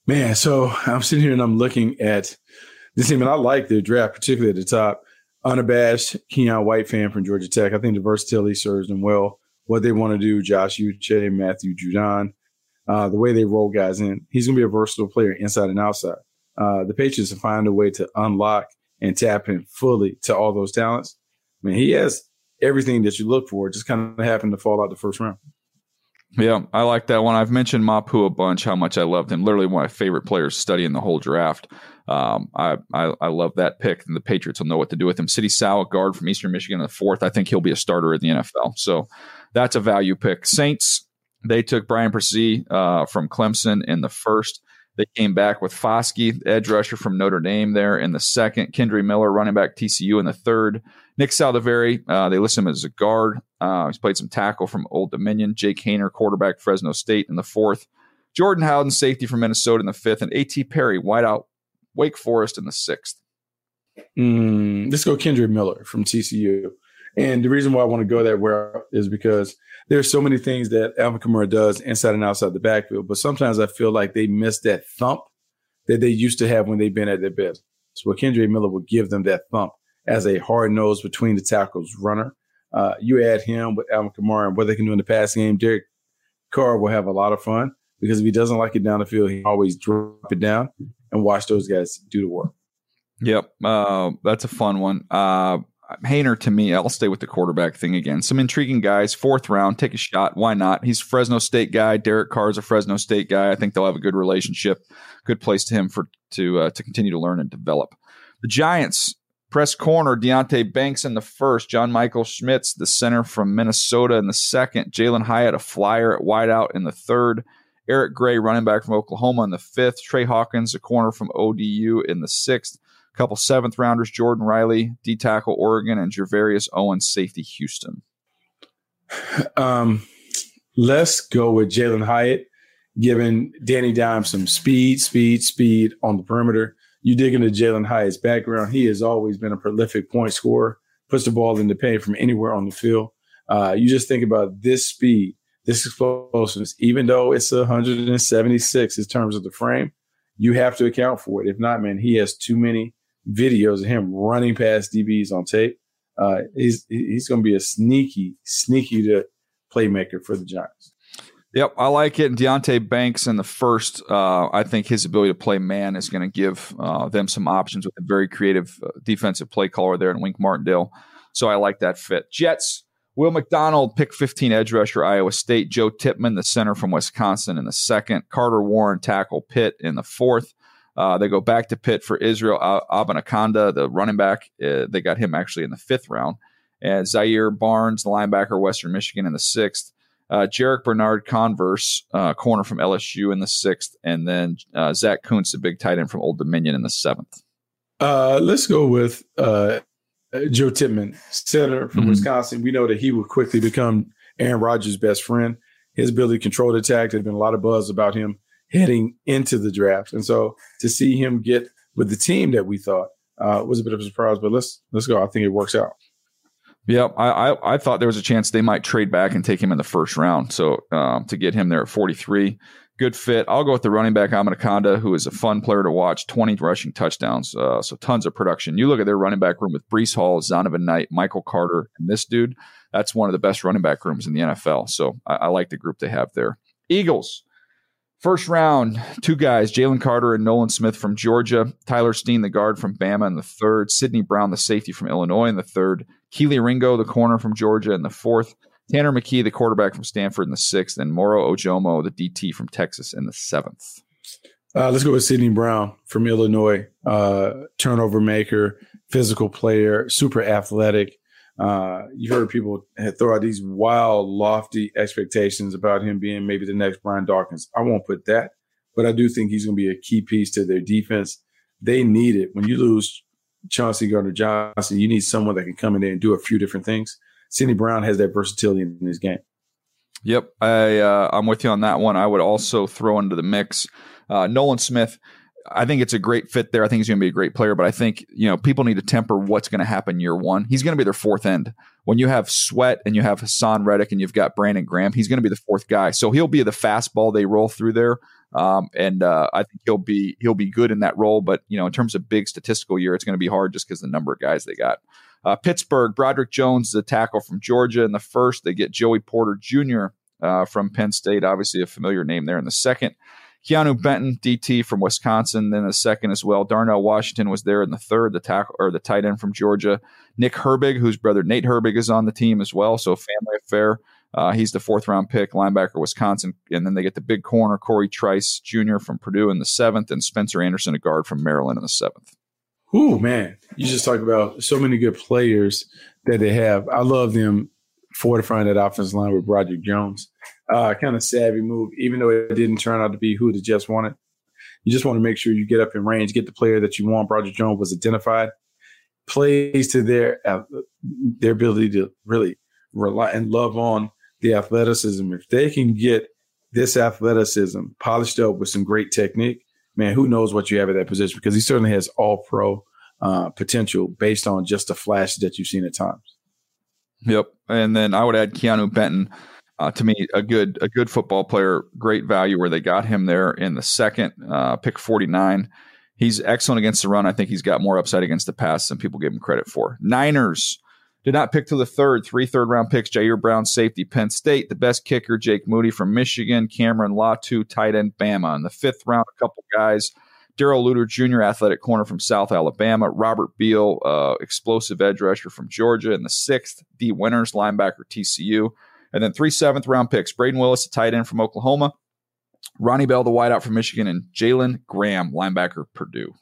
Man, so I'm sitting here and I'm looking at this team, and I like the draft, particularly at the top. Unabashed Keion White fan from Georgia Tech. I think the versatility serves them well. What they want to do, Josh Uche, Matthew Judon, uh, the way they roll guys in, he's going to be a versatile player inside and outside. Uh, the Patriots have find a way to unlock and tap in fully to all those talents. I mean, he has everything that you look for. It just kind of happened to fall out the first round. Yeah, I like that one. I've mentioned Mapu a bunch, how much I loved him. Literally one of my favorite players studying the whole draft. Um, I, I, I love that pick, and the Patriots will know what to do with him. Sidy Sow, guard from Eastern Michigan, in the fourth. I think he'll be a starter in the NFL. So that's a value pick. Saints, they took Bryan Bresee uh, from Clemson in the first. They came back with Foskey, edge rusher from Notre Dame, there in the second. Kendre Miller, running back TCU in the third. Nick Saldiveri, uh, they list him as a guard. Uh, he's played some tackle from Old Dominion. Jake Haener, quarterback, Fresno State in the fourth. Jordan Howden, safety from Minnesota in the fifth. And A.T. Perry, wideout, Wake Forest in the sixth. Mm, let's go Kendre Miller from TCU. And the reason why I want to go that way is because there's so many things that Alvin Kamara does inside and outside the backfield, but sometimes I feel like they miss that thump that they used to have when they've been at their best. So Kendre Miller will give them that thump as a hard nose between the tackles runner. Uh, you add him with Alvin Kamara and what they can do in the passing game, Derek Carr will have a lot of fun because if he doesn't like it down the field, he always drop it down and watch those guys do the work. Yep, uh, that's a fun one. Uh, Haener to me, I'll stay with the quarterback thing again. Some intriguing guys, fourth round, take a shot. Why not? He's Fresno State guy. Derek Carr is a Fresno State guy. I think they'll have a good relationship. Good place to him for to uh, to continue to learn and develop. The Giants press corner Deonte Banks in the first. John Michael Schmitz, the center from Minnesota in the second. Jalin Hyatt, a flyer at wideout in the third. Eric Gray, running back from Oklahoma in the fifth. Tre Hawkins, a corner from ODU in the sixth couple seventh rounders, Jordan Riley, D tackle Oregon, and Gervarrius Owens, safety Houston. [SIGHS] Um, let's go with Jalin Hyatt, giving Danny Dimes some speed, speed, speed on the perimeter. You dig into Jalin Hyatt's background. He has always been a prolific point scorer, puts the ball in the paint from anywhere on the field. Uh, you just think about this speed, this explosiveness, even though it's 176 in terms of the frame, you have to account for it. If not, man, he has too many videos of him running past DBs on tape. Uh, he's he's going to be a sneaky, sneaky to playmaker for the Giants. Yep, I like it. And Deonte Banks in the first, uh, I think his ability to play man is going to give uh, them some options with a very creative uh, defensive play caller there in Wink Martindale. So I like that fit. Jets, Will McDonald, pick 15 edge rusher, Iowa State. Joe Tippmann, the center from Wisconsin in the second. Carter Warren, tackle Pitt in the fourth. Uh, they go back to Pitt for Israel Abanikanda, the running back. Uh, they got him actually in the fifth round. And Zaire Barnes, the linebacker, Western Michigan, in the sixth. Uh, Jarrick Bernard Converse, uh, corner from LSU, in the sixth. And then uh, Zach Kuntz, the big tight end from Old Dominion, in the seventh. Uh, let's go with uh, Joe Tippmann, center from mm-hmm. Wisconsin. We know that he will quickly become Aaron Rodgers' best friend. His ability to control the attack, there's been a lot of buzz about him heading into the draft. And so to see him get with the team that we thought uh, was a bit of a surprise. But let's let's go. I think it works out. Yeah, I, I, I thought there was a chance they might trade back and take him in the first round. So um, to get him there at 43, good fit. I'll go with the running back Abanikanda, who is a fun player to watch. 20 rushing touchdowns, uh, so tons of production. You look at their running back room with Breece Hall, Zonovan Knight, Michael Carter, and this dude. That's one of the best running back rooms in the NFL. So I, I like the group they have there. Eagles. First round, two guys, Jalen Carter and Nolan Smith from Georgia, Tyler Steen, the guard from Bama in the third, Sidney Brown, the safety from Illinois in the third, Kelee Ringo, the corner from Georgia in the fourth, Tanner McKee, the quarterback from Stanford in the sixth, and Moro Ojomo, the DT from Texas in the seventh. Uh, let's go with Sidney Brown from Illinois, uh, turnover maker, physical player, super athletic. Uh, you heard people throw out these wild, lofty expectations about him being maybe the next Brian Dawkins. I won't put that, but I do think he's going to be a key piece to their defense. They need it. When you lose Chauncey Gardner Johnson, you need someone that can come in there and do a few different things. Sidney Brown has that versatility in his game. Yep, I uh, I'm with you on that one. I would also throw into the mix uh, Nolan Smith. I think it's a great fit there. I think he's going to be a great player, but I think you know people need to temper what's going to happen year one. He's going to be their fourth end. When you have Sweat and you have Haason Reddick and you've got Brandon Graham, he's going to be the fourth guy. So he'll be the fastball they roll through there, um, and uh, I think he'll be he'll be good in that role. But you know, in terms of big statistical year, it's going to be hard just because the number of guys they got. Uh, Pittsburgh, Broderick Jones, the tackle from Georgia in the first. They get Joey Porter Jr. Uh, from Penn State, obviously a familiar name there in the second. Keanu Benton, DT from Wisconsin, then the second as well. Darnell Washington was there in the third, the tackle or the tight end from Georgia. Nick Herbig, whose brother Nate Herbig is on the team as well, so family affair. Uh, he's the fourth round pick, linebacker, Wisconsin, and then they get the big corner Cory Trice Jr. from Purdue in the seventh, and Spencer Anderson, a guard from Maryland, in the seventh. Ooh, man, you just talk about so many good players that they have. I love them fortifying that offensive line with Broderick Jones uh, kind of savvy move, even though it didn't turn out to be who the Jets wanted. You just want to make sure you get up in range, get the player that you want. Roger Jones was identified, plays to their uh, their ability to really rely and love on the athleticism. If they can get this athleticism polished up with some great technique, man, who knows what you have at that position? Because he certainly has all pro uh, potential based on just the flash that you've seen at times. Yep, and then I would add Keanu Benton uh, to me, a good a good football player, great value where they got him there in the second, uh, pick forty nine. He's excellent against the run. I think he's got more upside against the pass than people give him credit for. Niners did not pick to the third, three third round picks. Ji'Ayir Brown, safety, Penn State. The best kicker, Jake Moody from Michigan. Cameron Latu, tight end, Bama. In the fifth round, a couple guys. Darrell Luter Jr., athletic corner from South Alabama. Robert Beal, uh, explosive edge rusher from Georgia. In the sixth, Dee Winters, linebacker, TCU. And then three seventh round picks Brayden Willis, a tight end from Oklahoma, Ronnie Bell, the wideout from Michigan, and Jalen Graham, linebacker, Purdue.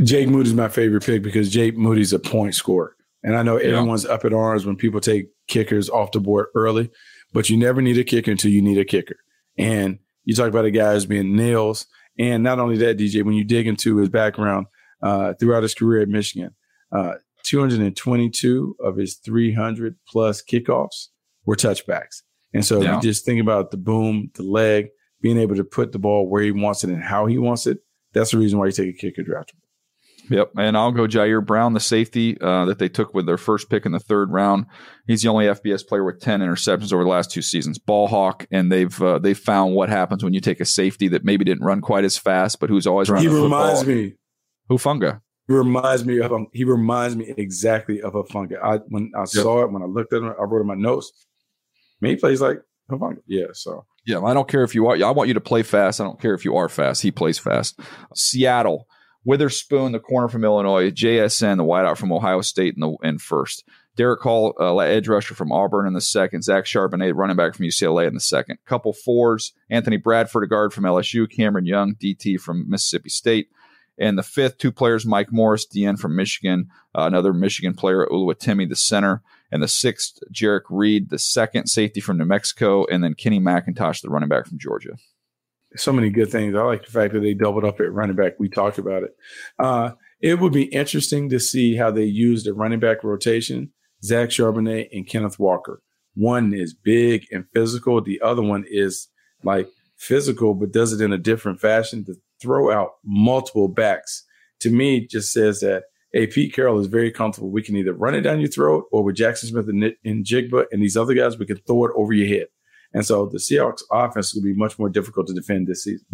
Jake Moody's my favorite pick because Jake Moody's a point scorer. And I know everyone's yeah. up in arms when people take kickers off the board early, but you never need a kicker until you need a kicker. And you talk about the guys being nails. And not only that, DJ, when you dig into his background uh, throughout his career at Michigan, uh, 222 of his 300 plus kickoffs were touchbacks. And so yeah. you just think about the boom, the leg, being able to put the ball where he wants it and how he wants it. That's the reason why you take a kicker draft. Yep, and I'll go Ji'Ayir Brown, the safety uh, that they took with their first pick in the third round. He's the only FBS player with ten interceptions over the last two seasons. Ball hawk, and they've uh, they've found what happens when you take a safety that maybe didn't run quite as fast, but who's always running. He reminds me. Hufanga. He reminds me of him. he reminds me exactly of Hufanga. I when I yep. saw it when I looked at him, I wrote in my notes. He plays like Hufanga. yeah. So yeah, I don't care if you are. I want you to play fast. I don't care if you are fast. He plays fast. Seattle, Witherspoon, the corner from Illinois, JSN, the wideout from Ohio State, in the in first. Derick Hall, uh, edge rusher from Auburn in the second. Zach Charbonnet, running back from UCLA in the second. Couple fours. Anthony Bradford, a guard from LSU. Cameron Young, DT from Mississippi State. And the fifth, two players, Mike Morris, DN from Michigan, uh, another Michigan player, Oluwatimi, the center and the sixth, Jerrick Reed, the second safety from New Mexico, and then Kenny McIntosh, the running back from Georgia. So many good things. I like the fact that they doubled up at running back. We talked about it. Uh, it would be interesting to see how they use the running back rotation. Zach Charbonnet and Kenneth Walker. One is big and physical. The other one is like physical, but does it in a different fashion to throw out multiple backs. To me, just says that hey, Pete Carroll is very comfortable. We can either run it down your throat or with Jackson Smith and, and Njigba and these other guys, we can throw it over your head. And so the Seahawks offense will be much more difficult to defend this season.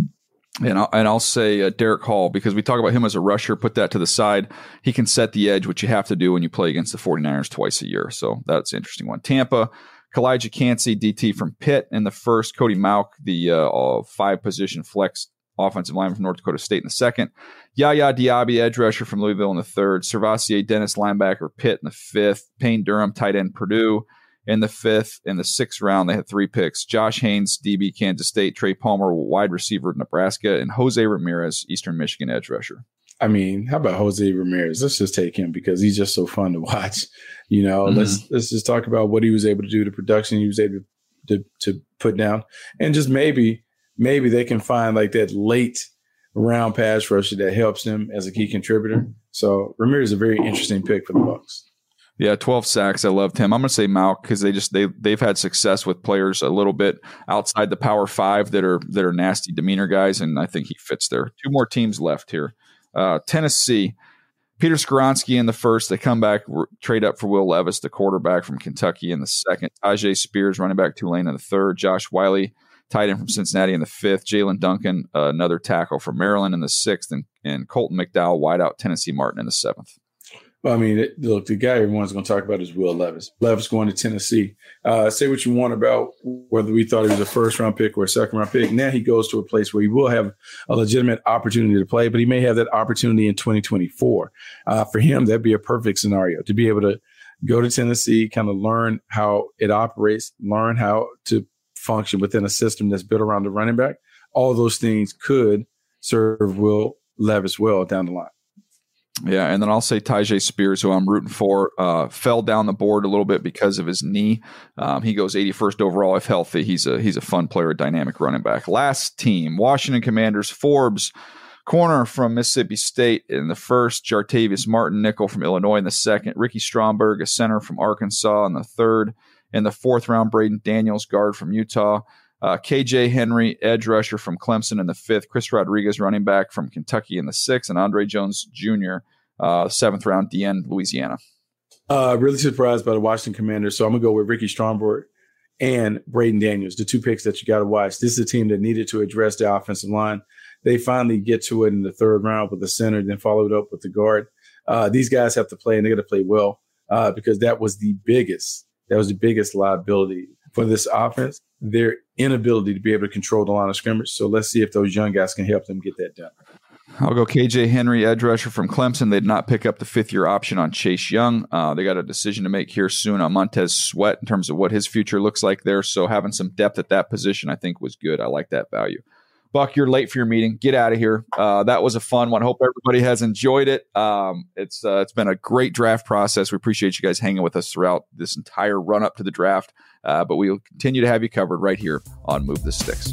And I'll, and I'll say uh, Derick Hall because we talk about him as a rusher. Put that to the side. He can set the edge, which you have to do when you play against the 49ers twice a year. So that's an interesting one. Tampa, Calijah Kancey, DT from Pitt in the first. Cody Mauch, the uh, five position flex offensive lineman from North Dakota State in the second. Yaya Diaby, edge rusher from Louisville in the third. SirVocea Dennis, linebacker, Pitt in the fifth. Payne Durham, tight end, Purdue in the fifth. In the sixth round, they had three picks Josh Haynes, DB, Kansas State, Trey Palmer, wide receiver, Nebraska, and Jose Ramirez, Eastern Michigan edge rusher. I mean, how about Jose Ramirez? Let's just take him because he's just so fun to [LAUGHS] watch. You know, mm-hmm. let's let's just talk about what he was able to do, the production he was able to, to put down, and just maybe maybe they can find like that late round pass rusher that helps them as a key contributor. So Ramirez is a very interesting pick for the Bucs. Yeah, 12 sacks. I loved him. I'm going to say Mauch because they just they they've had success with players a little bit outside the Power Five that are that are nasty demeanor guys, and I think he fits there. Two more teams left here. Uh, Tennessee, Peter Skoronski in the first. They come back, trade up for Will Levis, the quarterback from Kentucky, in the second. Tyjae Spears, running back Tulane, in the third. Josh Whyle, tight end from Cincinnati, in the fifth. Jaelyn Duncan, uh, another tackle from Maryland, in the sixth, and, and Colton McDowell, wideout Tennessee Martin, in the seventh. Well, I mean, look, the guy everyone's going to talk about is Will Levis. Levis going to Tennessee. Uh, say what you want about whether we thought he was a first round pick or a second round pick. Now he goes to a place where he will have a legitimate opportunity to play, but he may have that opportunity in 2024. Uh, for him, that'd be a perfect scenario to be able to go to Tennessee, kind of learn how it operates, learn how to function within a system that's built around the running back. All those things could serve Will Levis well down the line. Yeah, and then I'll say Tyjae Spears, who I'm rooting for, uh, fell down the board a little bit because of his knee. Um, he goes 81st overall if healthy. He's a he's a fun player, a dynamic running back. Last team, Washington Commanders, Forbes, corner from Mississippi State in the first, Jartavius Martin, nickel from Illinois in the second, Ricky Stromberg, a center from Arkansas in the third. In the fourth round, Braeden Daniels, guard from Utah. Uh, KJ Henry, edge rusher from Clemson in the fifth. Chris Rodriguez, running back from Kentucky in the sixth. And Andre Jones Jr., uh, seventh round, DN, Louisiana. Uh, really surprised by the Washington Commanders. So I'm going to go with Ricky Stromberg and Braeden Daniels, the two picks that you got to watch. This is a team that needed to address the offensive line. They finally get to it in the third round with the center, then followed up with the guard. Uh, these guys have to play, and they got to play well uh, because that was the biggest. That was the biggest liability for this offense their inability to be able to control the line of scrimmage. So let's see if those young guys can help them get that done. I'll go KJ Henry, edge rusher from Clemson. They did not pick up the fifth year option on Chase Young. Uh, they got a decision to make here soon on Montez Sweat in terms of what his future looks like there. So having some depth at that position, I think, was good. I like that value. Buck, you're late for your meeting. Get out of here. Uh, that was a fun one. Hope everybody has enjoyed it. Um, it's uh, it's been a great draft process. We appreciate you guys hanging with us throughout this entire run up to the draft. Uh, but we will continue to have you covered right here on Move the Sticks.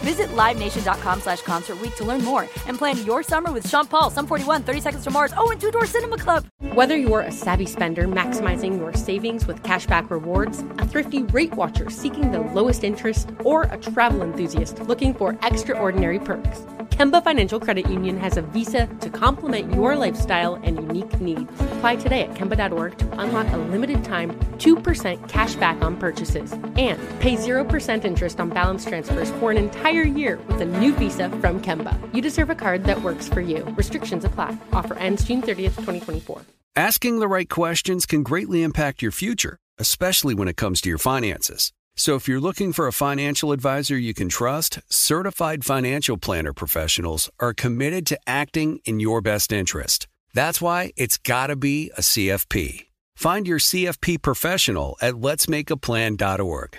Visit LiveNation.com slash Concert to learn more and plan your summer with Sean Paul, Sum 41, 30 Seconds to Mars, oh, and Two Door Cinema Club. Whether you're a savvy spender maximizing your savings with cashback rewards, a thrifty rate watcher seeking the lowest interest, or a travel enthusiast looking for extraordinary perks, Kemba Financial Credit Union has a visa to complement your lifestyle and unique needs. Apply today at Kemba.org to unlock a limited time 2% cash back on purchases and pay 0% interest on balance transfers for an entire year with a new visa from Kemba. You deserve a card that works for you. Restrictions apply. Offer ends June 30th, 2024. Asking the right questions can greatly impact your future, especially when it comes to your finances. So if you're looking for a financial advisor you can trust, certified financial planner professionals are committed to acting in your best interest. That's why it's got to be a CFP. Find your CFP professional at letsmakeaplan.org.